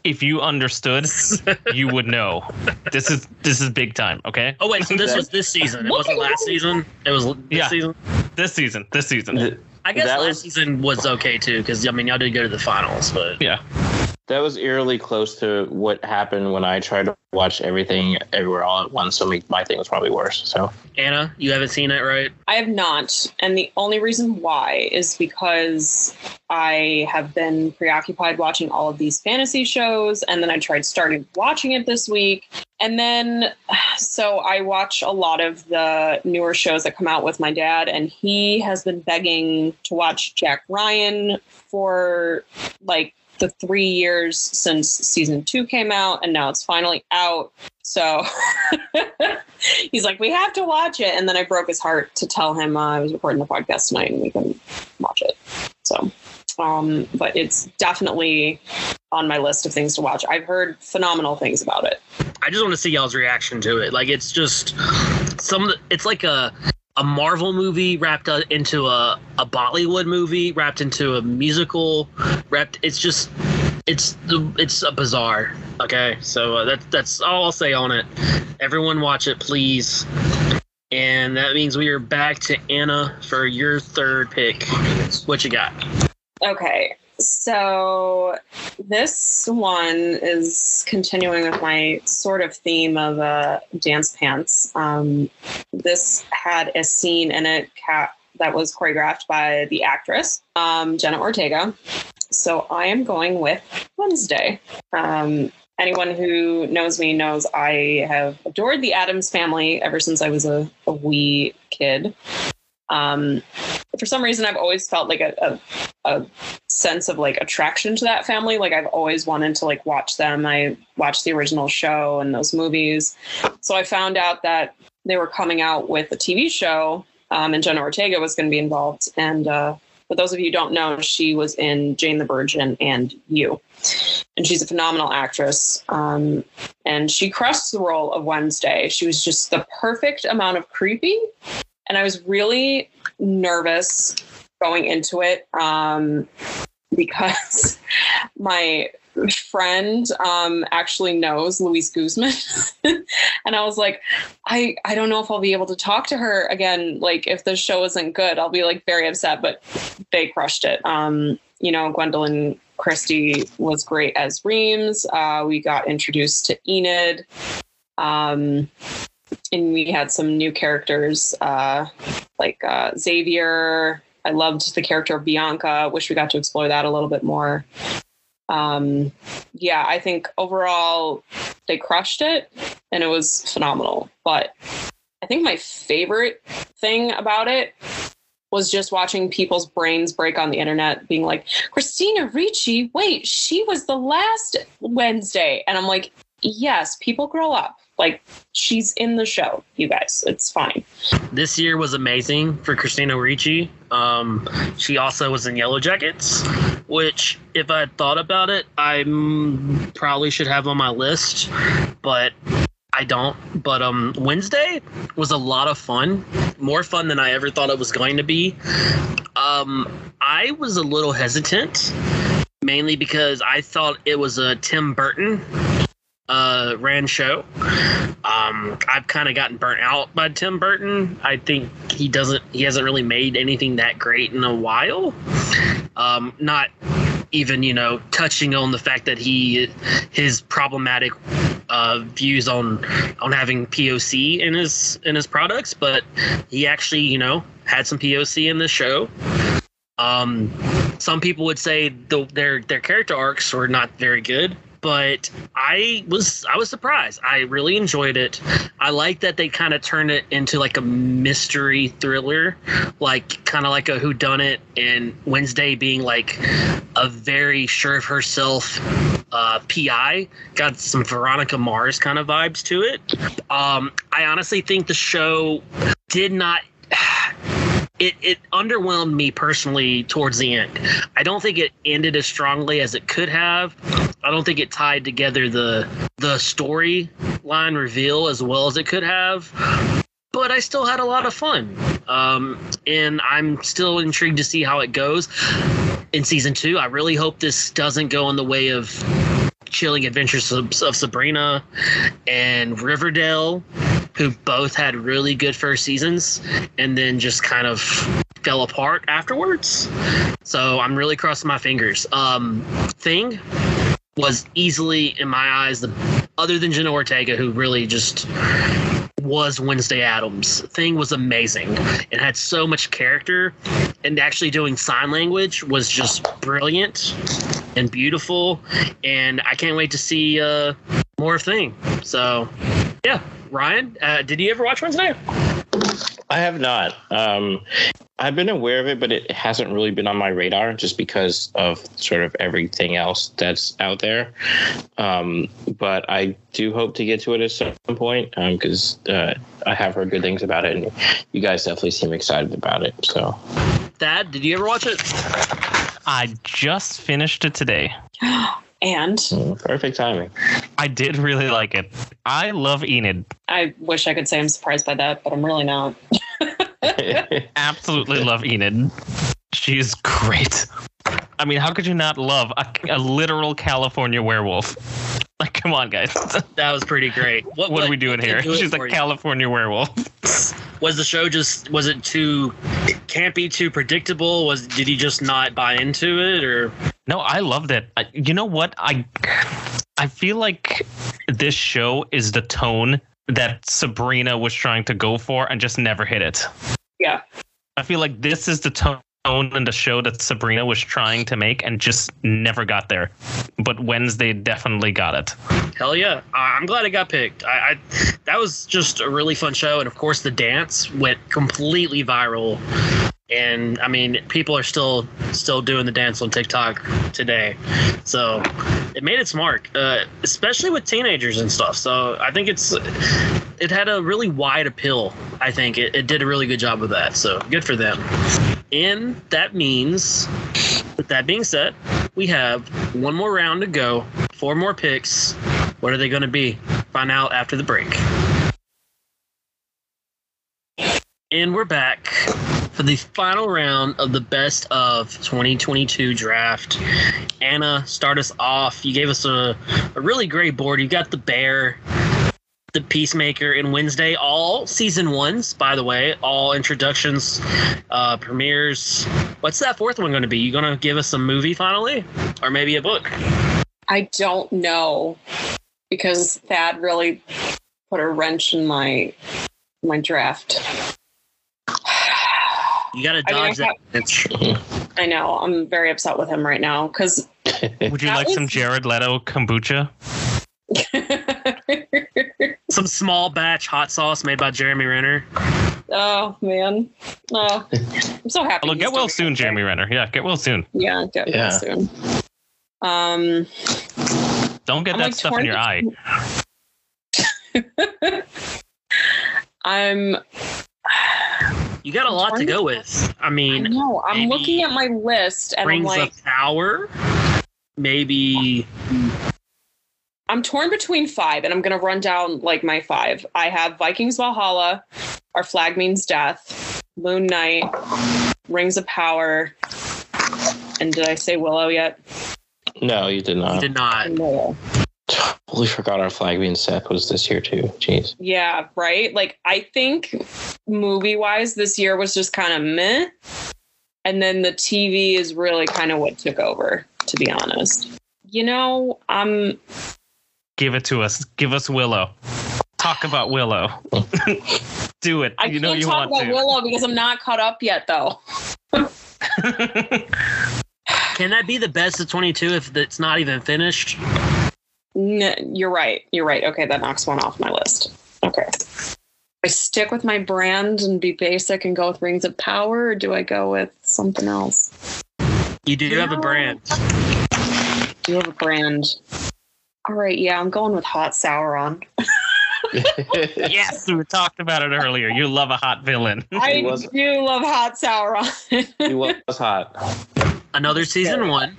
if you understood, you would know. This is this is big time, okay? oh wait so this was this season it wasn't last season it was this Yeah. season This season, this season. Th- i guess That last was- season was okay too because i mean y'all did go to the finals but Yeah. That was eerily close to what happened when I tried to watch everything everywhere all at once. So my, my thing was probably worse. So anna you haven't seen it right I have not. And the only reason why is because I have been preoccupied watching all of these fantasy shows. And then I tried starting watching it this week. And then, so I watch a lot of the newer shows that come out with my dad. And he has been begging to watch Jack Ryan for like the three years since season two came out. And now it's finally out. So he's like, we have to watch it. And then I broke his heart to tell him uh, I was recording the podcast tonight and we couldn't watch it. So, um, but it's definitely on my list of things to watch. I've heard phenomenal things about it. I just want to see y'all's reaction to it. Like it's just some. It's like a a Marvel movie wrapped into a a Bollywood movie wrapped into a musical. Wrapped. It's just. It's it's a bizarre. Okay, so uh, that's all I'll say on it. Everyone watch it, please. And that means we are back to Anna for your third pick. What you got? Okay. So this one is continuing with my sort of theme of uh, dance pants. Um, this had a scene in it that was choreographed by the actress, um, Jenna Ortega. So I am going with Wednesday. Um, anyone who knows me knows I have adored the Addams family ever since I was a, a wee kid. Um, for some reason, I've always felt like a, a, a sense of like attraction to that family. Like I've always wanted to like watch them. I watched the original show and those movies. So I found out that they were coming out with a TV show, um, and Jenna Ortega was going to be involved. And uh, for those of you who don't know, she was in Jane the Virgin and You. And she's a phenomenal actress. Um, and she crushed the role of Wednesday. She was just the perfect amount of creepy. And I was really nervous going into it um, because my friend um, actually knows Luis Guzmán. and I was like, I, I don't know if I'll be able to talk to her again. Like, if the show isn't good, I'll be like very upset. But they crushed it. Um, you know, Gwendoline Christie was great as Weems. Uh, we got introduced to Enid. Um, and we had some new characters uh, like uh, Xavier. I loved the character of Bianca. Wish we got to explore that a little bit more. Um, yeah, I think overall they crushed it and it was phenomenal. But I think my favorite thing about it was just watching people's brains break on the internet, being like, Christina Ricci, wait, she was the last Wednesday. And I'm like, yes, people grow up. Like, she's in the show, you guys. It's fine. This year was amazing for Christina Ricci. Um, she also was in Yellow Jackets, which, if I had thought about it, I probably should have on my list. But I don't. But um, Wednesday was a lot of fun, more fun than I ever thought it was going to be. Um, I was a little hesitant, mainly because I thought it was a Tim Burton uh, ran show. Um, I've kind of gotten burnt out by Tim Burton. I think he doesn't. He hasn't really made anything that great in a while. Um, not even you know touching on the fact that he his problematic uh, views on on having POC in his in his products, but he actually you know had some POC in this show. Um, some people would say the, their their character arcs were not very good, but I was I was surprised. I really enjoyed it. I like that they kind of turned it into like a mystery thriller, like kind of like a who done it, and Wednesday being like a very sure of herself uh, PI. Got some Veronica Mars kind of vibes to it. Um, I honestly think the show did not it, it underwhelmed me personally towards the end. I don't think it ended as strongly as it could have. I don't think it tied together the the storyline reveal as well as it could have. But I still had a lot of fun, um, and I'm still intrigued to see how it goes in season two. I really hope this doesn't go in the way of Chilling Adventures of, of Sabrina and Riverdale, who both had really good first seasons and then just kind of fell apart afterwards. So I'm really crossing my fingers. Um, Thing was easily, in my eyes, the other than Jenna Ortega, who really just was Wednesday Addams. Thing was amazing. It had so much character, and actually doing sign language was just brilliant and beautiful. And I can't wait to see uh, more Thing. So, yeah, Ryan, uh, did you ever watch Wednesday? I have not. Um, I've been aware of it, but it hasn't really been on my radar just because of sort of everything else that's out there. Um, but I do hope to get to it at some point because um, uh, I have heard good things about it, and you guys definitely seem excited about it. So, Thad, did you ever watch it? I just finished it today. And mm, perfect timing. I did really like it. I love Enid. I wish I could say I'm surprised by that, but I'm really not. Absolutely love Enid. She's great. I mean, how could you not love a, a literal California werewolf? Like, come on, guys. That was pretty great. What, what are we doing here? do She's a you. California werewolf. was the show just was it too campy, too predictable? Was did he just not buy into it, or No, I loved it. I, you know what? I I feel like this show is the tone that Sabrina was trying to go for and just never hit it. Yeah. I feel like this is the tone in the show that Sabrina was trying to make and just never got there. But Wednesday definitely got it. hell yeah? I- I'm glad it got picked. I, I that was just a really fun show, and of course the dance went completely viral. And I mean, people are still still doing the dance on TikTok today, so it made its mark, uh, especially with teenagers and stuff. So I think it's it had a really wide appeal. I think it, it did a really good job of that. So good for them. And that means, with that being said, we have one more round to go, four more picks. What are they going to be? Find out after the break. And we're back for the final round of the best of 2022 draft. Anna, start us off. You gave us a, a really great board. You got the Bear, the Peacemaker, and Wednesday, all season ones, by the way, all introductions, uh, premieres. What's that fourth one going to be? You going to give us a movie finally? Or maybe a book? I don't know because Thad really put a wrench in my my draft. You got to I mean, I dodge that. It's- I know. I'm very upset with him right now because Would you That like some Jared Leto kombucha? some small batch hot sauce made by Jeremy Renner. oh man, oh, I'm so happy. Although he's get well soon, something. Jeremy Renner. Yeah, get well soon. Yeah, get Yeah. well soon. Um, Don't get I'm that like stuff in your eye. I'm. You got a lot to go with. I I mean, know. I'm looking at my list and I'm Rings like, of Power. Maybe I'm I'm torn between five, and I'm gonna run down like my five. I have Vikings Valhalla, Our Flag Means Death, Moon Knight, Rings of Power, and did I say Willow yet? No, you did He not. did not. Willow. Totally forgot our flag means death was this year too. Jeez. Yeah, right. Like I think movie wise, this year was just kind of meh, and then the TV is really kind of what took over. To be honest, you know, I'm. Give it to us. Give us Willow. Talk about Willow. Do it. I you can't you talk want about to. Willow because I'm not caught up yet, though. Can that be the best of 22 if it's not even finished? N- you're right. You're right. Okay, that knocks one off my list. Okay. I stick with my brand and be basic and go with Rings of Power, or do I go with something else? You do have a brand. Do you have a brand? All right, yeah, I'm going with Hot Sauron. yes, we talked about it earlier. You love a hot villain. I was- do love Hot Sauron. he was hot. Another season one.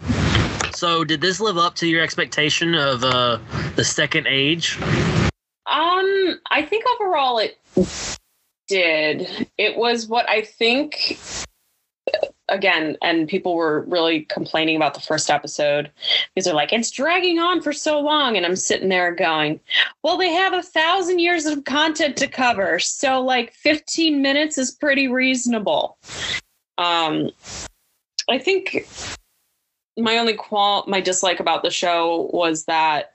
So did this live up to your expectation of uh, the second age? Um, I think overall it did. It was what I think again, and people were really complaining about the first episode because they're like, it's dragging on for so long. And I'm sitting there going, Well, they have a thousand years of content to cover. So like 15 minutes is pretty reasonable. Um I think my only qual my dislike about the show was that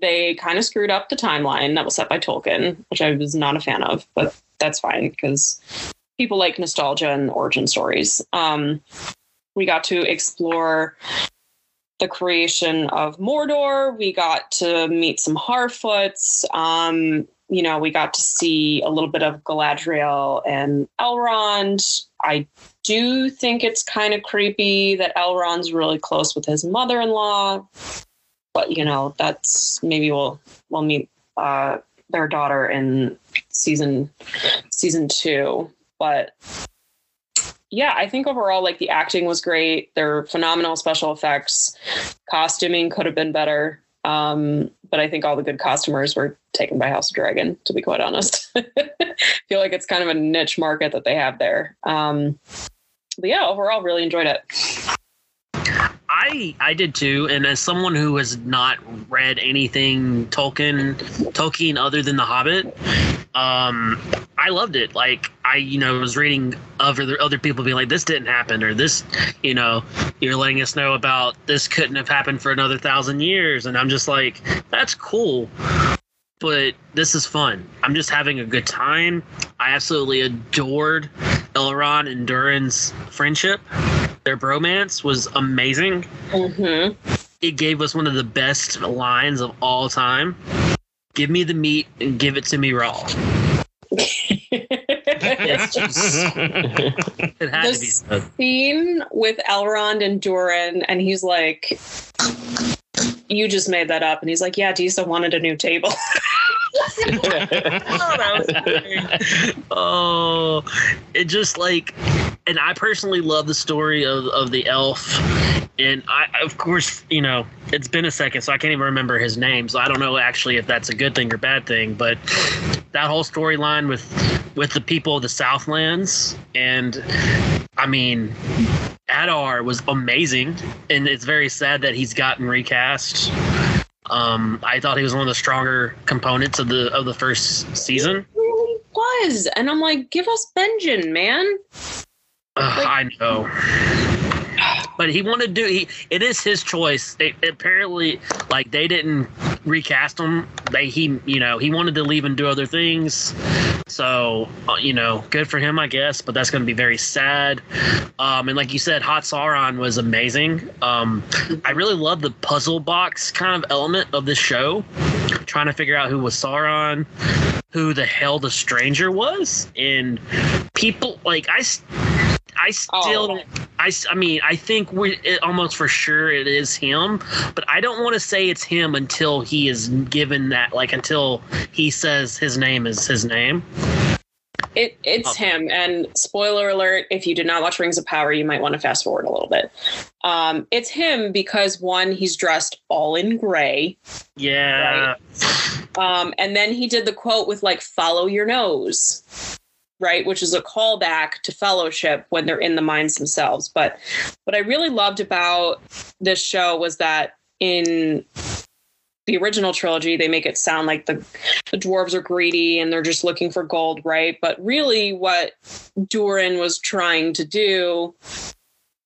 they kind of screwed up the timeline that was set by Tolkien, which I was not a fan of, but that's fine because people like nostalgia and origin stories. Um, we got to explore the creation of Mordor. We got to meet some Harfoots. Um, you know, we got to see a little bit of Galadriel and Elrond. I do think it's kind of creepy that Elrond's really close with his mother-in-law, but you know, that's maybe we'll we'll meet uh, their daughter in season season two. But yeah, I think overall, like the acting was great. They're phenomenal special effects. Costuming could have been better. Um, but I think all the good costumers were taken by House of Dragon, to be quite honest. I feel like it's kind of a niche market that they have there. Um, but yeah, overall, really enjoyed it. I I did too, and as someone who has not read anything Tolkien Tolkien other than The Hobbit, um, I loved it. Like I, you know, was reading other other people being like, "This didn't happen," or "This," you know, you're letting us know about this couldn't have happened for another thousand years, and I'm just like, that's cool. But this is fun. I'm just having a good time. I absolutely adored Elrond and Durin's friendship. Their bromance was amazing. Mm-hmm. It gave us one of the best lines of all time. Give me the meat and give it to me raw. Just, it had to be This- scene with Elrond and Durin, and he's like, "You just made that up," and he's like, "Yeah, Disa wanted a new table." oh, it just like, and I personally love the story of, of the elf. And I, of course, you know, it's been a second, so I can't even remember his name. So I don't know actually if that's a good thing or bad thing. But that whole storyline with with the people of the Southlands, and I mean, Adar was amazing, and it's very sad that he's gotten recast. Um, I thought he was one of the stronger components of the of the first season. really was, and I'm like, "Give us Benjen, man." Ugh, I know. But he wanted to do he it is his choice. It, apparently like they didn't recast him. They he you know, he wanted to leave and do other things. So, uh, you know, good for him I guess, but that's going to be very sad. Um and like you said Hot Sauron was amazing. Um I really love the puzzle box kind of element of this show. Trying to figure out who was Sauron, who the hell the stranger was and people like I I still Oh. don't. I, s- I mean, I think we it, almost for sure it is him, but I don't want to say it's him until he is given that, like until he says his name is his name. It it's Oh. him. And spoiler alert: if you did not watch Rings of Power, you might want to fast forward a little bit. Um, it's him because one, he's dressed all in gray, Yeah. um, and then he did the quote with like "Follow your nose," right, which is a callback to Fellowship when they're in the mines themselves. But what I really loved about this show was that in the original trilogy, they make it sound like the the dwarves are greedy and they're just looking for gold, right? But really, what Durin was trying to do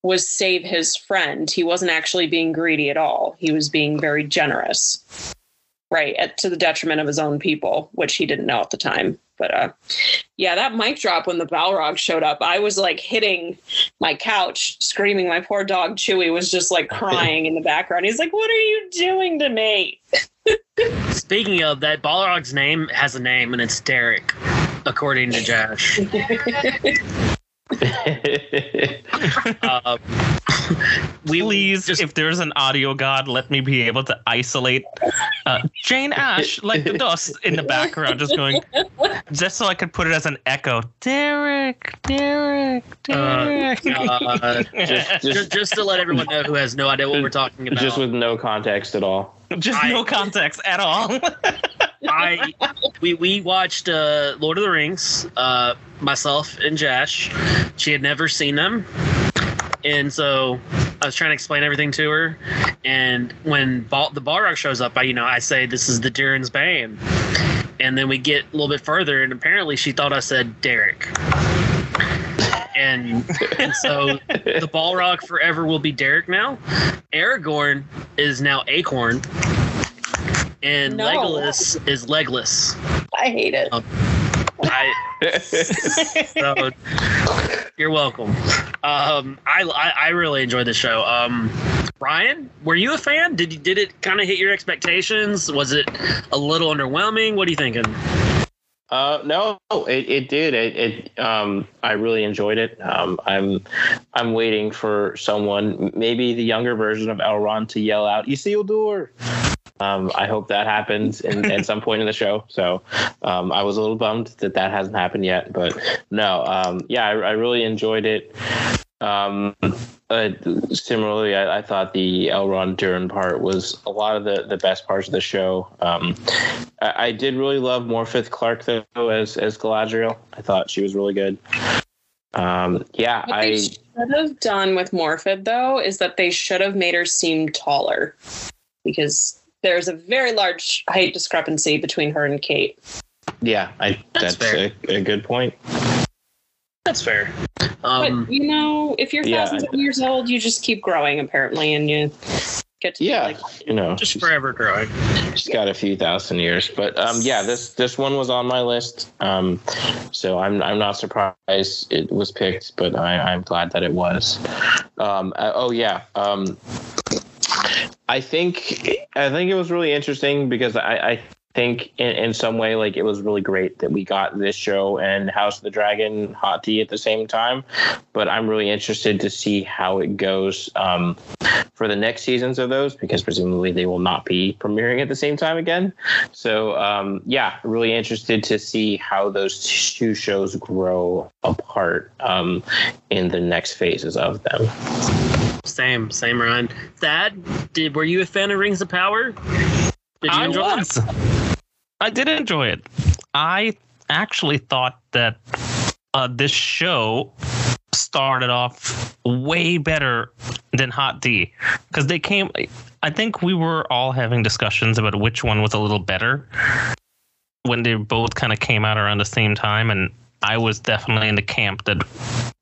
was save his friend. He wasn't actually being greedy at all. He was being very generous, right? At, to the detriment of his own people, which he didn't know at the time. But uh, yeah, that mic drop when the Balrog showed up, I was like hitting my couch, screaming. My poor dog Chewy was just like crying in the background. He's like, "What are you doing to me?" Speaking of that, Balrog's name has a name, and it's Derek, according to Josh. Uh, we Please, just if there's an audio god, let me be able to isolate uh, Jane Ash like the dust in the background, just going, just so I could put it as an echo. Derek, Derek, Derek. uh, just, just, just, just to let everyone know who has no idea what we're talking about. just with no context at all. just I- no context at all. I we we watched uh, Lord of the Rings. Uh, myself and Josh. She had never seen them, and so I was trying to explain everything to her. And when Bal- the Balrog shows up, I you know I say this is the Durin's Bane, and then we get a little bit further, and apparently she thought I said Derek. And and so the Balrog forever will be Derek now. Aragorn is now Acorn. And No. Legolas is Legless. I hate it. I so you're welcome. Um, I, I I really enjoyed the show. Um, Ryan, were you a fan? Did you did it kind of hit your expectations? Was it a little underwhelming? What are you thinking? Uh, no, it, it did. It, it um, I really enjoyed it. Um, I'm I'm waiting for someone, maybe the younger version of Elrond, to yell out "Isildur." Um, I hope that happens in, at some point in the show. So um, I was a little bummed that that hasn't happened yet, but no, um, yeah, I, I really enjoyed it. Um, uh, similarly, I, I thought the Elrond Durin part was a lot of the, the best parts of the show. Um, I, I did really love Morfydd Clark though as as Galadriel. I thought she was really good. Um, yeah, What they I should have done with Morfydd though is that they should have made her seem taller, because there's a very large height discrepancy between her and Kate. yeah, I That's that's, a, a good point. That's fair. Um, but you know, if you're yeah, thousands of years old, you just keep growing apparently, and you get to be Yeah, like you know, just forever growing. she's got a few thousand years, but um, yeah, this this one was on my list. Um, so I'm I'm not surprised it was picked, but I, I'm glad that it was. Um, uh, oh yeah. Um, I think I think it was really interesting because I, I think in, in some way like it was really great that we got this show and House of the Dragon HotD at the same time. But I'm really interested to see how it goes um, for the next seasons of those because presumably they will not be premiering at the same time again. So um, yeah, really interested to see how those two shows grow apart um, in the next phases of them. Same, same, Ryan. Thad, did were you a fan of Rings of Power? Did you I enjoy it? was. I did enjoy it. I actually thought that uh, this show started off way better than HotD because they came. I think we were all having discussions about which one was a little better when they both kind of came out around the same time, and I was definitely in the camp that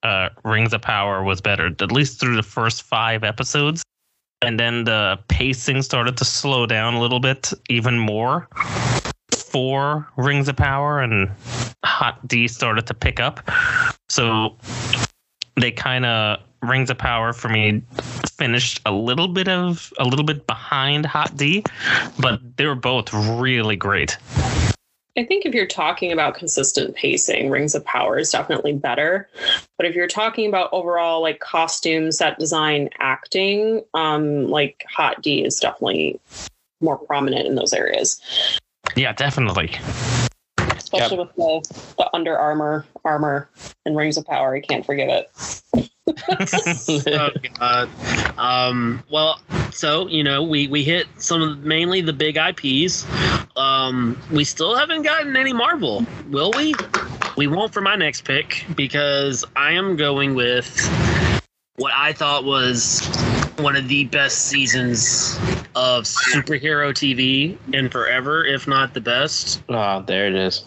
uh, Rings of Power was better, at least through the first five episodes. And then the pacing started to slow down a little bit, even more for Rings of Power, and HotD started to pick up. So they kind of Rings of Power for me finished a little bit of a little bit behind HotD, but they were both really great. I think if you're talking about consistent pacing, Rings of Power is definitely better. But if you're talking about overall like costume, set design, acting, um, like HotD is definitely more prominent in those areas. Yeah, definitely. especially with the, the Under Armor armor and Rings of Power. I can't forget it. oh god. Um, well, so you know, we we hit some of mainly the big IPs. Um, we still haven't gotten any Marvel, will we? We won't for my next pick because I am going with what I thought was one of the best seasons of superhero TV in forever, if not the best. Oh, there it is.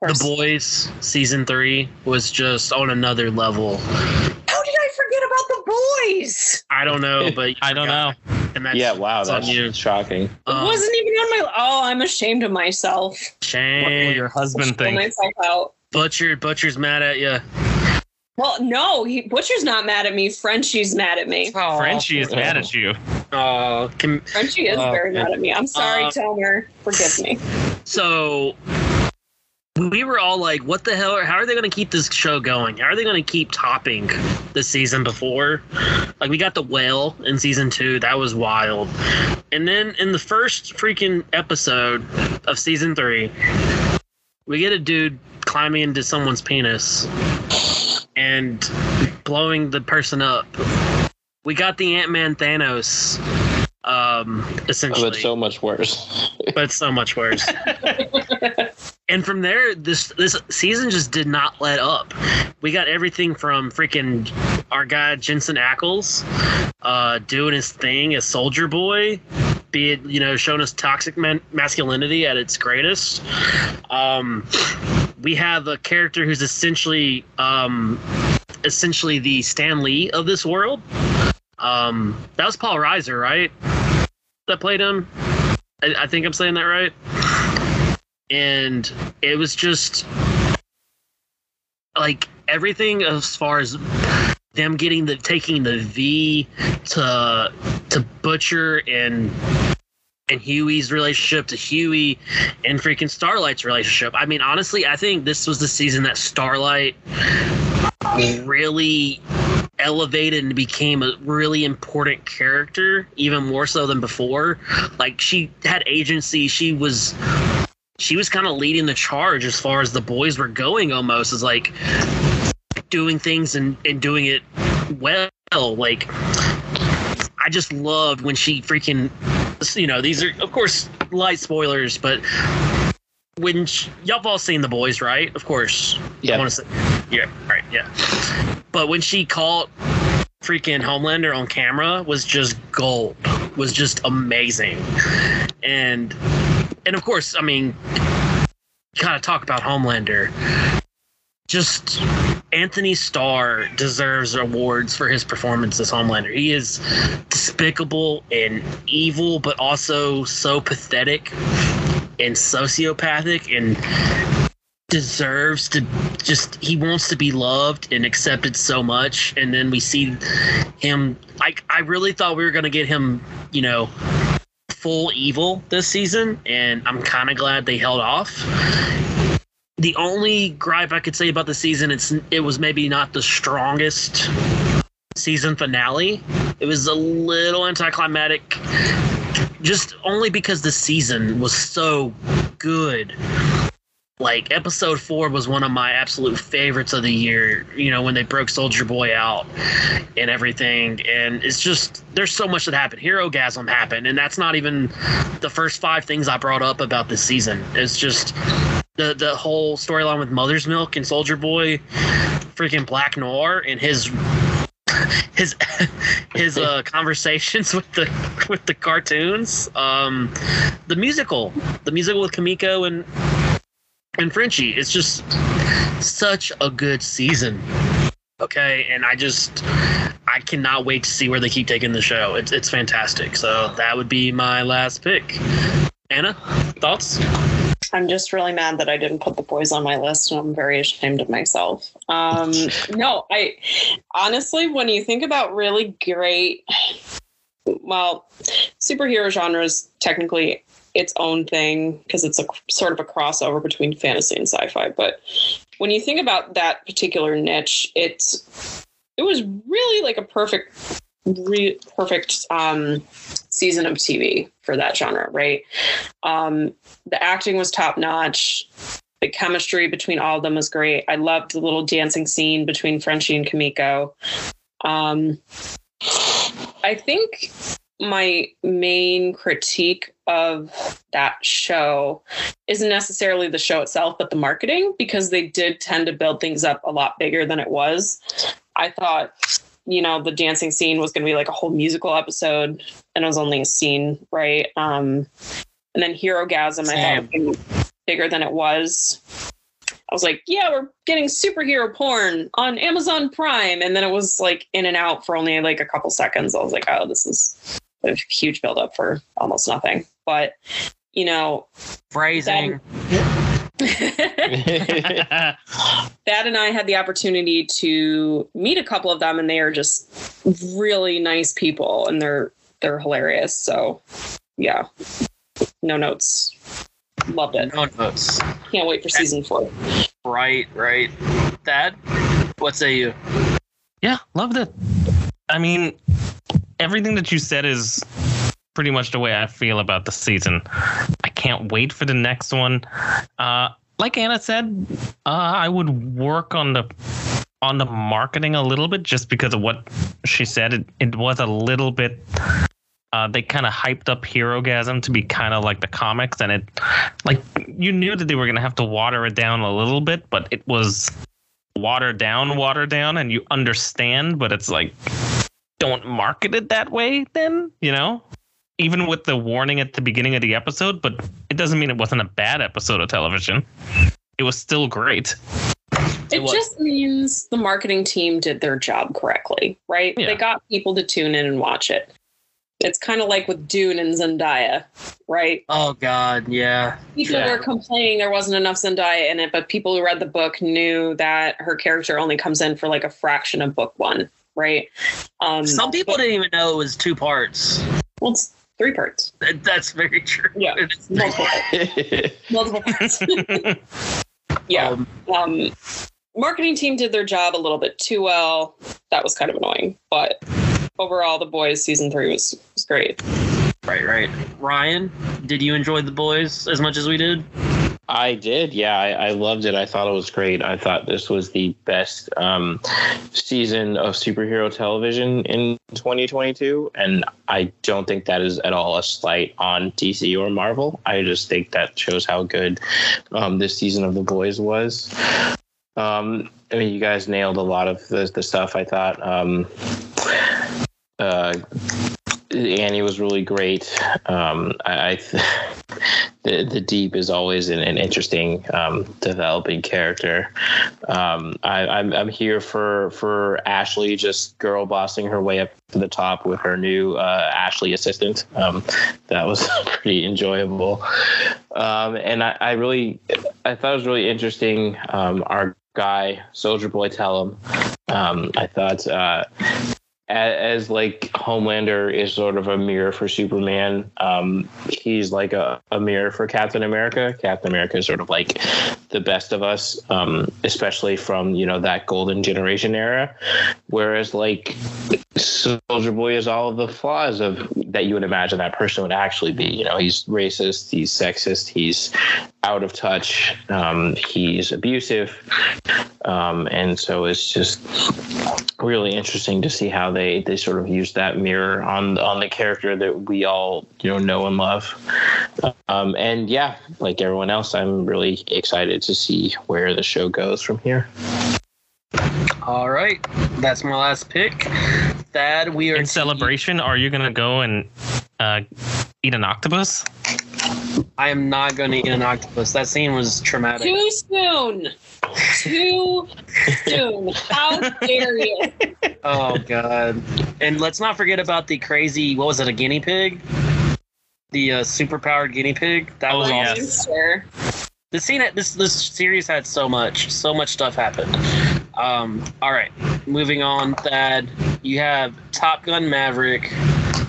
The Boys season three was just on another level. How did I forget about the boys? I don't know, but I don't know. And that's yeah, wow, that's that's you. shocking. It Um, wasn't even on my. Oh, I'm ashamed of myself. What will shame. your husband Pull think? myself out. Butcher, Butcher's mad at you. Well, no, he, Butcher's not mad at me. Frenchie's mad at me. Frenchie is mad at you. Oh, can, Frenchie is Oh, very okay. mad at me. I'm sorry, Uh, Tomer. Forgive me. so we were all like, "What the hell? How are they going to keep this show going? How are they going to keep topping the season before?" Like we got the whale in season two, that was wild, and then in the first freaking episode of season three, we get a dude climbing into someone's penis and blowing the person up. We got the Ant Man Thanos, um, essentially, But so much worse. but so much worse. and from there, this this season just did not let up. We got everything from freaking our guy Jensen Ackles, uh, doing his thing as Soldier Boy, be it you know showing us toxic man- masculinity at its greatest. Um, we have a character who's essentially um, essentially the Stan Lee of this world. Um, that was Paul Reiser, right? That played him. I, I think I'm saying that right. And it was just like everything as far as them getting the taking the V to to Butcher and and Huey's relationship to Huey and freaking Starlight's relationship. I mean, honestly, I think this was the season that Starlight really elevated and became a really important character, even more so than before. Like she had agency. She was she was kind of leading the charge as far as the boys were going almost as like doing things and, and doing it well. Like I just loved when she freaking you know, these are of course light spoilers, but when she, y'all have all seen the boys, right? Of course. Yeah. I want to say, yeah, right, yeah. But when she caught freaking Homelander on camera was just gold, was just amazing, and and of course, I mean, gotta talk about Homelander. Just Antony Starr deserves awards for his performance as Homelander. He is despicable and evil, but also so pathetic and sociopathic and deserves to just he wants to be loved and accepted so much and then we see him like I really thought we were going to get him, you know, full evil this season and I'm kind of glad they held off. The only gripe I could say about the season it's it was maybe not the strongest season finale. It was a little anticlimactic just only because the season was so good. Like episode four was one of my absolute favorites of the year. You know when they broke Soldier Boy out and everything, and it's just there's so much that happened. Herogasm happened, and that's not even the first five things I brought up about this season. It's just the the whole storyline with Mother's Milk and Soldier Boy, freaking Black Noir and his his his uh, conversations with the with the cartoons, um, the musical, the musical with Kimiko and and Frenchie. It's just such a good season. Okay, and I just I cannot wait to see where they keep taking the show. It's it's fantastic. So that would be my last pick. Anna, thoughts? I'm just really mad that I didn't put the boys on my list, and I'm very ashamed of myself. Um, no, I honestly, when you think about really great, well, superhero genre is technically its own thing because it's a sort of a crossover between fantasy and sci-fi. But when you think about that particular niche, it's it was really like a perfect, re- perfect um, season of TV for that genre, right? Um, the acting was top notch. The chemistry between all of them was great. I loved the little dancing scene between Frenchie and Kimiko. Um, I think my main critique of that show isn't necessarily the show itself, but the marketing, because they did tend to build things up a lot bigger than it was. I thought, you know, the dancing scene was going to be like a whole musical episode, and it was only a scene, right? Um, and then Herogasm, I thought, was bigger than it was. I was like, yeah, we're getting superhero porn on Amazon Prime. And then it was like in and out for only like a couple seconds. I was like, oh, this is a huge buildup for almost nothing. But, you know, Phrasing. Thad and I had the opportunity to meet a couple of them, and they are just really nice people, and they're they're hilarious. So, yeah, no notes. Loved it. No notes. Can't wait for season four. Right, right. That. What say you? Yeah, loved it. I mean, everything that you said is pretty much the way I feel about the season. I can't wait for the next one. Uh, like Anna said, uh, I would work on the on the marketing a little bit just because of what she said. It it was a little bit. Uh, they kind of hyped up Herogasm to be kind of like the comics, and it, like, you knew that they were gonna have to water it down a little bit, but it was watered down, watered down, and you understand, but it's like, don't market it that way, then you know even with the warning at the beginning of the episode, but it doesn't mean it wasn't a bad episode of television. It was still great. It, was. just means the marketing team did their job correctly, right? Yeah. They got people to tune in and watch it. It's kind of like with Dune and Zendaya, right? Oh God, yeah. People Yeah. were complaining there wasn't enough Zendaya in it, but people who read the book knew that her character only comes in for like a fraction of book one, right? Um, Some people but- didn't even know it was two parts. well, it's three parts. That- That's very true. Yeah. It's- Multiple, multiple parts. yeah. Um, um, marketing team did their job a little bit too well. That was kind of annoying, but overall, the boys season three was, was great. right, right. Ryan, did you enjoy the boys as much as we did? I did, yeah. I, I loved it. I thought it was great. I thought this was the best um, season of superhero television in 2022, and I don't think that is at all a slight on DC or Marvel. I just think that shows how good um, this season of The Boys was. Um, I mean, you guys nailed a lot of the, the stuff. I thought um, uh, Annie was really great. Um, I, I th- the the deep is always an, an interesting um, developing character. Um, I, I'm I'm here for for Ashley just girl bossing her way up to the top with her new uh, Ashley assistant. Um, that was pretty enjoyable, um, and I, I really I thought it was really interesting. Um, our guy Soldier Boy Tellum. Um, I thought. Uh, as, as like Homelander is sort of a mirror for Superman, um, he's like a, a mirror for Captain America. Captain America is sort of like the best of us, um, especially from you know that golden generation era. Whereas like Soldier Boy is all of the flaws of that you would imagine that person would actually be. You know, he's racist, he's sexist, he's out of touch, um, he's abusive, um, and so it's just really interesting to see how they they sort of use that mirror on on the character that we all you know know and love. Um, and yeah, like everyone else, I'm really excited to see where the show goes from here. All right, that's my last pick. Thad, we are In celebration, are you gonna go and uh, eat an octopus? I am not going to eat an octopus. That scene was traumatic. Too soon. Too soon. How dare you? Oh God! And let's not forget about the crazy. What was it? A guinea pig? The uh, superpowered guinea pig. That Oh, was yeah. awesome. Yes. The scene. This this series had so much. So much stuff happened. Um. All right. Moving on. Thad, you have Top Gun Maverick,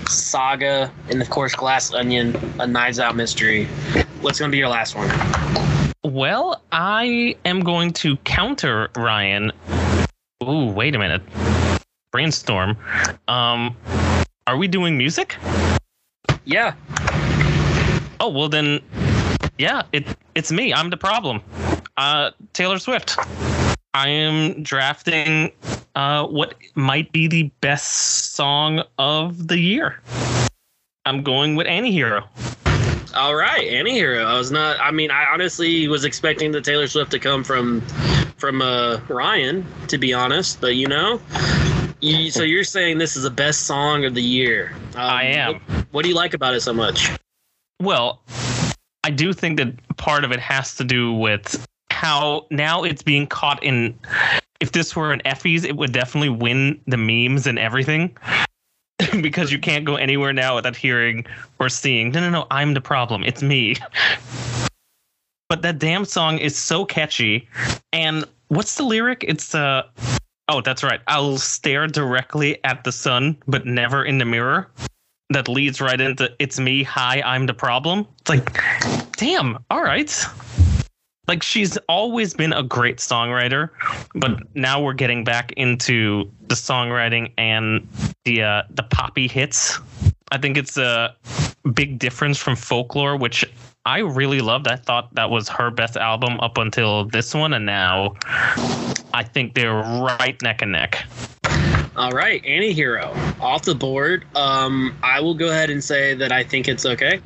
Saga, and of course Glass Onion, a Knives Out mystery. What's going to be your last one? Well, I am going to counter Ryan. Ooh, wait a minute. Brainstorm. Um, are we doing music? Yeah. Oh well, then, yeah. It it's me. I'm the problem. Uh, Taylor Swift. I am drafting uh, what might be the best song of the year. I'm going with Antihero. All right, Antihero. I was not. I mean, I honestly was expecting the Taylor Swift to come from from uh, Ryan, to be honest. But you know, you, so you're saying this is the best song of the year? Um, I am. What, what do you like about it so much? Well, I do think that part of it has to do with how now it's being caught in. If this were an Effies, it would definitely win the memes and everything. because you can't go anywhere now without hearing or seeing, no, no, no, I'm the problem. It's me. But that damn song is so catchy. And what's the lyric? It's uh oh, that's right. I'll stare directly at the sun, but never in the mirror. That leads right into it's me, hi, I'm the problem. It's like, damn, all right. Like she's always been a great songwriter, but now we're getting back into the songwriting and the uh, the poppy hits. I think it's a big difference from folklore, which I really loved. I thought that was her best album up until this one, and now I think they're right neck and neck. All right, Antihero off the board. Um, I will go ahead and say that I think it's okay.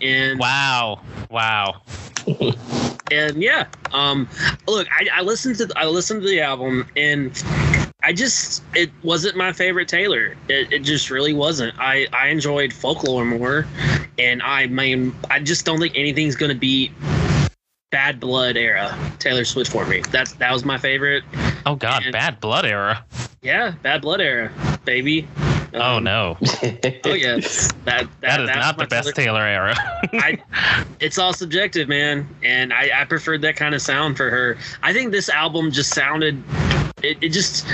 And Wow, wow. and yeah, um, look, I, I listened to I listened to the album and I just it wasn't my favorite Taylor. It, it just really wasn't. I I enjoyed folklore more, and I mean I just don't think anything's gonna beat Bad Blood era Taylor Swift for me. That's that was my favorite. Oh God, And- bad blood era. Yeah, Bad Blood era, baby. Oh Um, no, Oh yeah, that that, that is that's not the best Taylor- Taylor era. I, it's all subjective, man, and I, I preferred that kind of sound for her. I think this album just sounded, it, it just,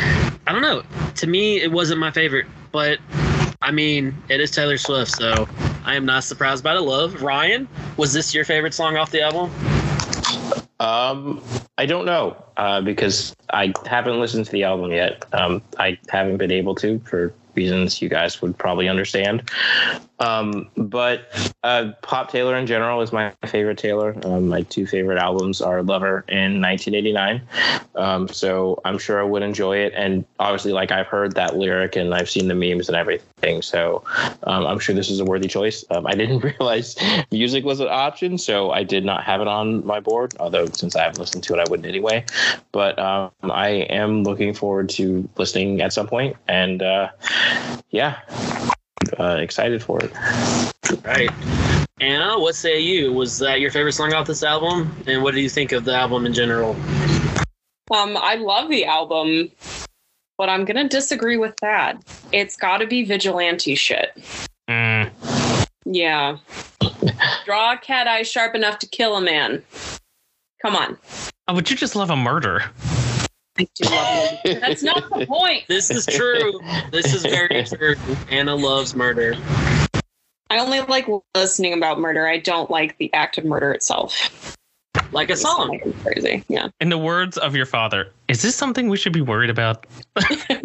I don't know. To me, it wasn't my favorite, but I mean, it is Taylor Swift, so I am not surprised by the love. Ryan, was this your favorite song off the album? Um, I don't know uh, because I haven't listened to the album yet. Um, I haven't been able to for reasons you guys would probably understand. Um, but uh, Pop Taylor in general is my favorite Taylor. Um, my two favorite albums are Lover in 1989. Um, so I'm sure I would enjoy it. And obviously, like I've heard that lyric and I've seen the memes and everything. So um, I'm sure this is a worthy choice. Um, I didn't realize music was an option, so I did not have it on my board. Although since I haven't listened to it, I wouldn't anyway. But um, I am looking forward to listening at some point. point, and uh, yeah, uh, excited for it. Right. Anna, what say you? Was that your favorite song off this album? And what do you think of the album in general? Um, I love the album, but I'm gonna disagree with that. It's got to be vigilante shit. Mm, Yeah. Draw a cat eye sharp enough to kill a man. Come on. oh, but you just love a murder. I do love it. That's not the point. This is true. this is very true. Anna loves murder. I only like listening about murder. I don't like the act of murder itself. Like a song. Crazy. Yeah. In the words of your father, is this something we should be worried about? I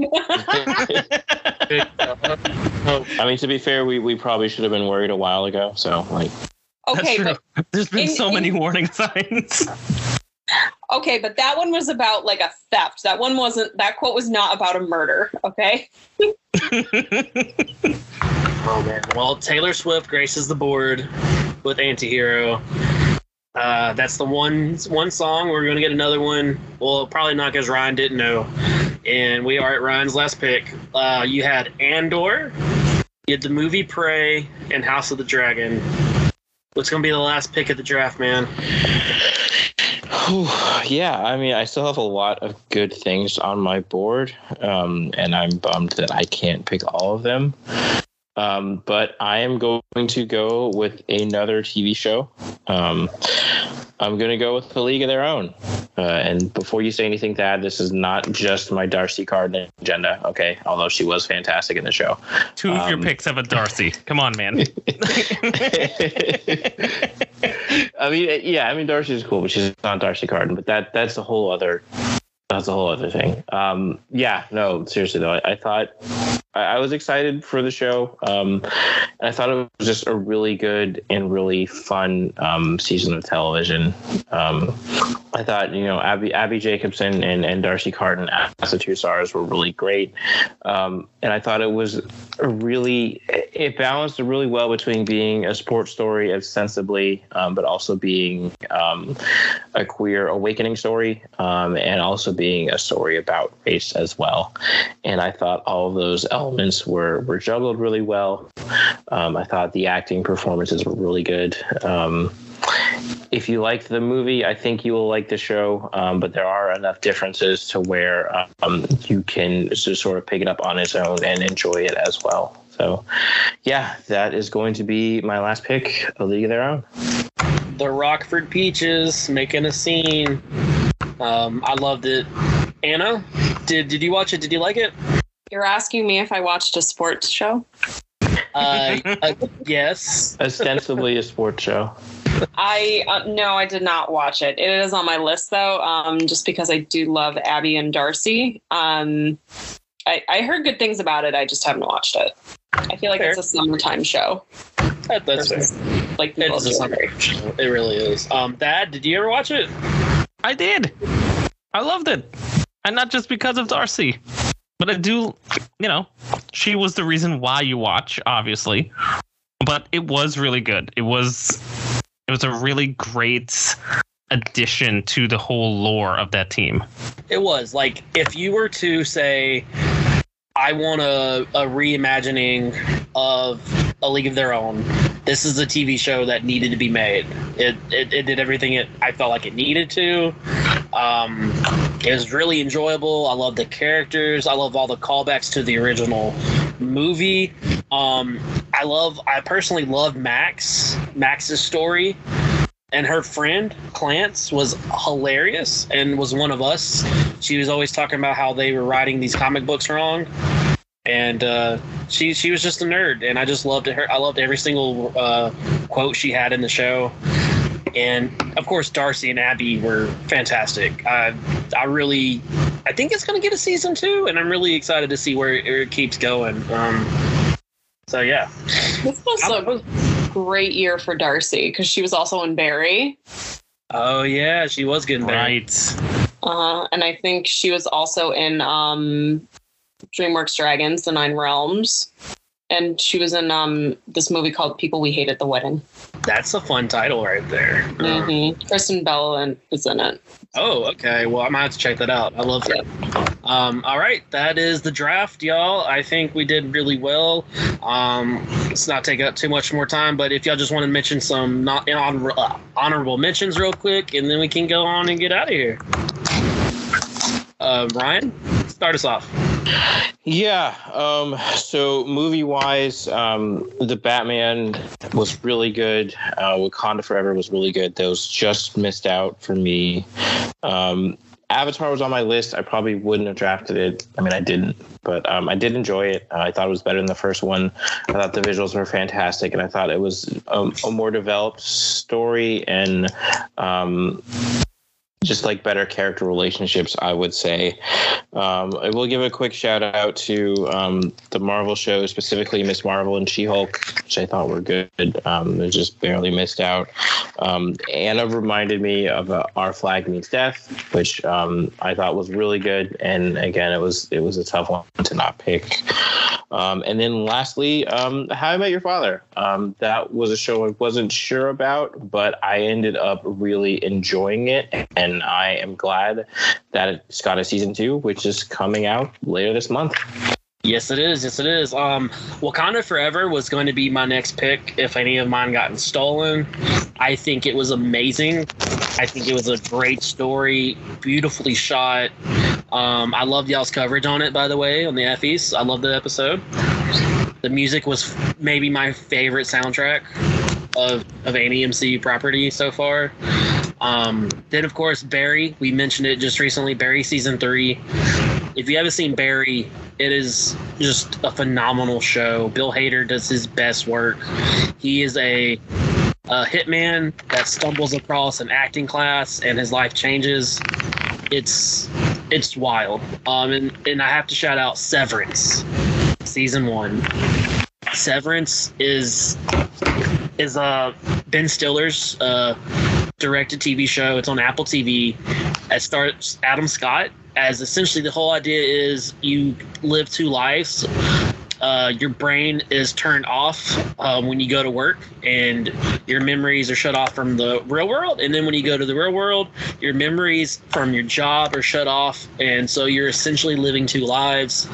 mean, to be fair, we, we probably should have been worried a while ago. So, like, okay, That's but. There's been in- so many in- warning signs. Okay, but that one was about like a theft. That one wasn't. That quote was not about a murder. Okay. Oh man. Well, Taylor Swift graces the board with Antihero. Uh, that's the one one song. We're gonna get another one. Well, probably not because Ryan didn't know. And we are at Ryan's last pick. Uh, you had Andor, you had the movie Prey, and House of the Dragon. What's gonna be the last pick of the draft, man? Yeah, I mean, I still have a lot of good things on my board, um, and I'm bummed that I can't pick all of them. Um, but I am going to go with another TV show. Um, I'm going to go with The League of Their Own. Uh, and before you say anything, Thad, this is not just my Darcy Carden agenda, okay? Although she was fantastic in the show. Two of your Um, picks have a Darcy. Come on, man. I mean, yeah, I mean Darcy's cool, but she's not Darcy Carden. But that that's a whole other that's a whole other thing. Um, yeah, no, seriously though, I, I thought I, was excited for the show. Um, and I thought it was just a really good and really fun um, season of television. Um, I thought, you know, Abby, Abbi Jacobson and, and Darcy Carden as the two stars were really great. Um, and I thought it was really, it balanced really well between being a sports story ostensibly, um, but also being um, a queer awakening story and also being a story about race as well. And I thought all of those elements were, were juggled really well. Um, I thought the acting performances were really good. Um, if you liked the movie, I think you will like the show. Um, but there are enough differences to where um, you can just sort of pick it up on its own and enjoy it as well. So, yeah, that is going to be my last pick, A League of Their Own. The Rockford Peaches making a scene. Um, I loved it. Anna, did did you watch it? Did you like it? You're asking me if I watched a sports show? Uh, uh, yes. Ostensibly a sports show. I uh, no, I did not watch it. It is on my list though, um, just because I do love Abby and Darcy. Um, I, I heard good things about it. I just haven't watched it. I feel like Fair. it's a summertime show. That, that's fair. Like people It's a do. summer show. It really is. Um, Dad, did you ever watch it? I did. I loved it. And not just because of Darcy. But I do, you know, she was the reason why you watch, obviously. But it was really good. It was it was a really great addition to the whole lore of that team. It was like if you were to say, I want a, a reimagining of A League of Their Own. This is a TV show that needed to be made. It it, it did everything it I felt like it needed to. Um, it was really enjoyable. I love the characters. I love all the callbacks to the original movie. Um, I love. I personally love Max. Max's story and her friend Clance was hilarious and was one of us. She was always talking about how they were writing these comic books wrong, and uh, she she was just a nerd, and I just loved her. I loved every single uh, quote she had in the show, and of course Darcy and Abby were fantastic. I I really I think it's going to get a season two, and I'm really excited to see where it, where it keeps going. Um, so yeah, This was a great year for Darcy because she was also in Barry. oh yeah, she was getting there. Right. Uh, and I think she was also in um, DreamWorks Dragons, The Nine Realms. And she was in um, this movie called People We Hate at the Wedding. That's a fun title right there. Mm-hmm. Kristen Bell and is in it. Oh, okay. Well, I might have to check that out. I love that. Um, all right, that is the draft, y'all. I think we did really well. Um, let's not take up too much more time, but if y'all just want to mention some not uh, honorable mentions real quick, and then we can go on and get out of here. Uh, Ryan, start us off. Yeah. Um, so movie wise, um, the Batman was really good. Uh, Wakanda Forever was really good. Those just missed out for me. Um, Avatar was on my list. I probably wouldn't have drafted it. I mean, I didn't, but um, I did enjoy it. Uh, I thought it was better than the first one. I thought the visuals were fantastic, and I thought it was um, a more developed story and um, just like better character relationships, I would say. Um, I will give a quick shout out to um, the Marvel show, specifically Miss Marvel and She Hulk, which I thought were good. Um, they just barely missed out. Um, Anna reminded me of uh, Our Flag Means Death, which um, I thought was really good. And again, it was it was a tough one to not pick. Um, and then lastly, How I Met Your Father. That was a show I wasn't sure about, but I ended up really enjoying it, and I am glad that it's got a season two, which is coming out later this month. Yes, it is. Yes, it is. Um, Wakanda Forever was going to be my next pick if any of mine gotten stolen. I think it was amazing. I think it was a great story, beautifully shot. Um, I loved y'all's coverage on it, by the way, on the Effies. I loved the episode. The music was maybe my favorite soundtrack of of any MCU property so far. Um, then of course Barry, we mentioned it just recently. Barry season three. If you haven't seen Barry, it is just a phenomenal show. Bill Hader does his best work. He is a, a hitman that stumbles across an acting class and his life changes. It's it's wild. Um, and, and I have to shout out Severance. season one. Severance is is uh Ben Stiller's uh directed TV show. It's on Apple TV. It starts Adam Scott as essentially the whole idea is you live two lives. Uh, your brain is turned off uh, when you go to work, and your memories are shut off from the real world. And then when you go to the real world, your memories from your job are shut off, and so you're essentially living two lives.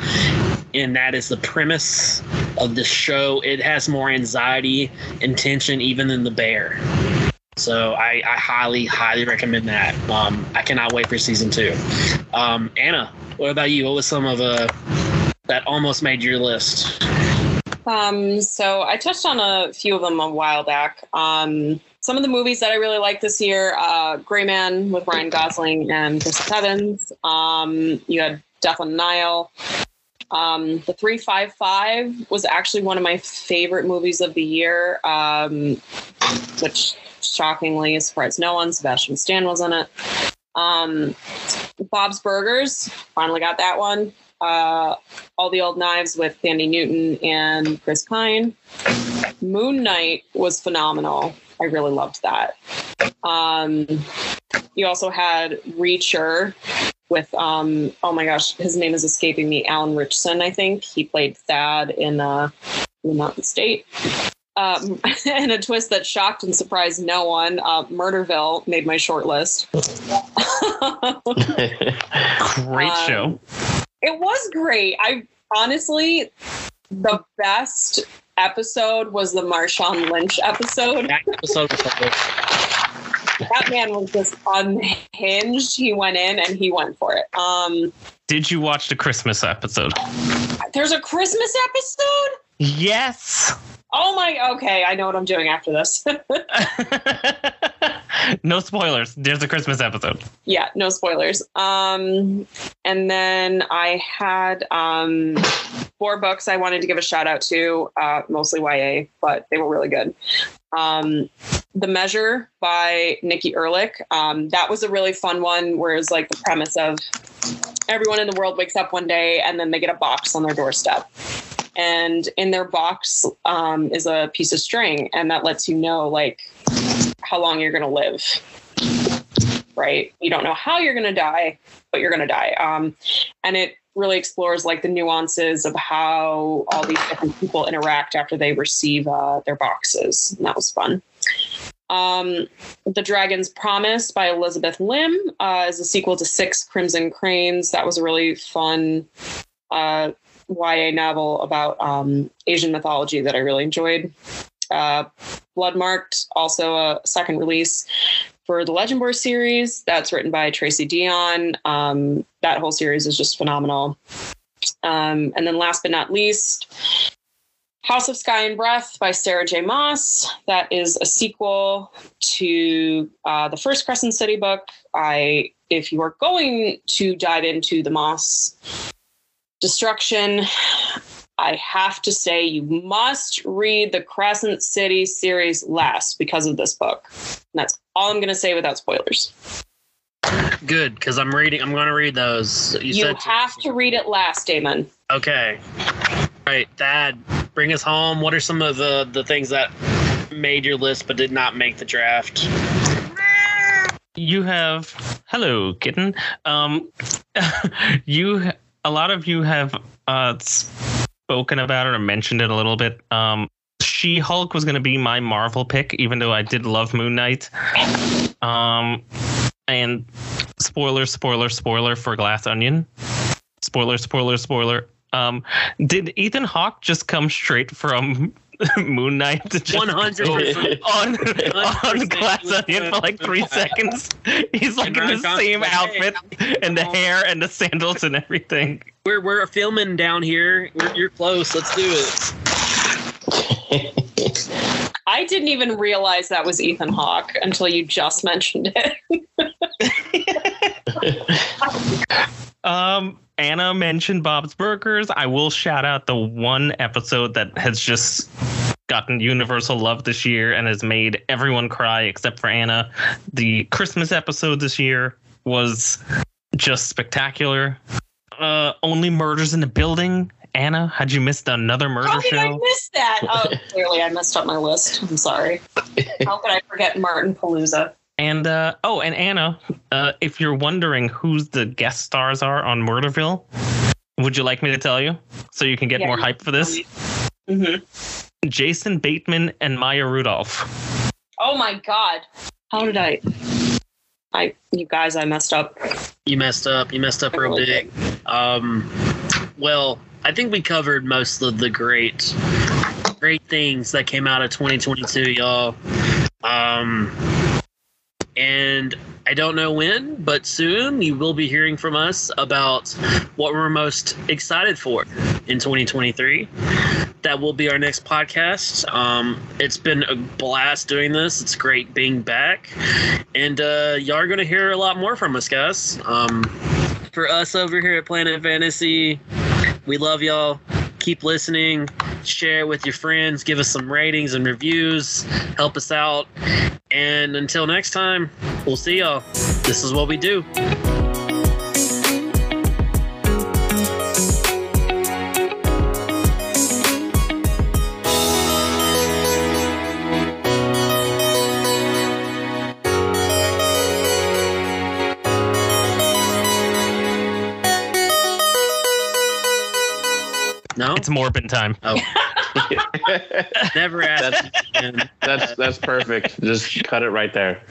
And that is the premise of this show. It has more anxiety and tension even than The Bear. So I, I highly, highly recommend that. Um, I cannot wait for season two. Um, Anna, what about you? What was some of uh, that almost made your list? Um, so I touched on a few of them a while back. Um, some of the movies that I really like this year: uh, Gray Man with Ryan Gosling and Chris Evans. Um, you had Death on Nile. Um, the 355 was actually one of my favorite movies of the year, um, which shockingly surprised no one. Sebastian Stan was in it. Um, Bob's Burgers, finally got that one. Uh, All the Old Knives with Thandie Newton and Chris Pine. Moon Knight was phenomenal. I really loved that. Um, you also had Reacher with um oh my gosh his name is escaping me alan ritchson i think he played thad in uh mountain state um, and a twist that shocked and surprised no one uh, murderville made my short list. Great Um, show. it was great. I honestly the best episode was the marshawn lynch episode. That episode was that man was just unhinged. He went in and he went for it. Um Did you watch the Christmas episode? there's a christmas episode? Yes. Oh my, okay, I know what I'm doing after this. no spoilers. There's a Christmas episode. yeah, no spoilers. Um, and then I had um, four books I wanted to give a shout out to, uh, mostly YA, but they were really good. Um, the Measure by Nikki Erlick. Um, that was a really fun one, where it's like the premise of everyone in the world wakes up one day and then they get a box on their doorstep. And in their box um, is a piece of string, and that lets you know like how long you're going to live. Right? You don't know how you're going to die, but you're going to die. Um, and it really explores like the nuances of how all these different people interact after they receive uh, their boxes. And that was fun. Um, the Dragon's Promise by Elizabeth Lim uh, is a sequel to Six Crimson Cranes. That was a really fun uh, YA novel about um, Asian mythology that I really enjoyed. Uh, Bloodmarked, also a second release for the Legend Legendborn series. That's written by Tracy Deonn. Um, that whole series is just phenomenal. Um, and then last but not least, House of Sky and Breath by Sarah J. Maas. That is a sequel to uh, the first Crescent City book. I, if you are going to dive into the Maas destruction, I have to say you must read the Crescent City series last because of this book. And that's all I'm going to say without spoilers. good because I'm reading. I'm going to read those. You, You, said have to read it last, Damon. Okay. All right, Thad, bring us home. What are some of the the things that made your list but did not make the draft? You have hello kitten. Um, you a lot of you have uh spoken about it or mentioned it a little bit. Um, She Hulk was going to be my Marvel pick, even though I did love Moon Knight. Um, and spoiler, spoiler, spoiler for Glass Onion. Spoiler, spoiler, spoiler. Um, did Ethan Hawke just come straight from Moon Knight to just One hundred on on Glass Onion for like three seconds? He's like in the same like, outfit and the hair and the sandals and everything. We're we're filming down here. We're, you're close. Let's do it. I didn't even realize that was Ethan Hawke until you just mentioned it. Um, Anna mentioned Bob's Burgers. I will shout out the one episode that has just gotten universal love this year and has made everyone cry except for Anna. The Christmas episode this year was just spectacular. Uh, only murders in the building Anna, had you missed another murder How did I show? miss that? Oh, clearly I messed up my list. I'm sorry. How could I forget Martin Palooza? And uh, oh, and Anna, uh, if you're wondering who's the guest stars are on Murderville, would you like me to tell you so you can get Yeah, more hype for this? Mm-hmm. Jason Bateman and Maya Rudolph. Oh my god. How did I? I, you guys, I messed up. You messed up. You messed up real big. Um, well, I think we covered most of the great, great things that came out of 2022, y'all. Um, and I don't know when, but soon you will be hearing from us about what we're most excited for in 2023. That will be our next podcast. Um, it's been a blast doing this. It's great being back, and uh, y'all are going to hear a lot more from us, guys. Um, for us over here at Planet Fantasy, we love y'all. Keep listening. Share it with your friends. Give us some ratings and reviews. Help us out. And until next time, we'll see y'all. This is what we do. No, It's Morbin time. Oh. never asked. again. that's that's perfect. Just cut it right there.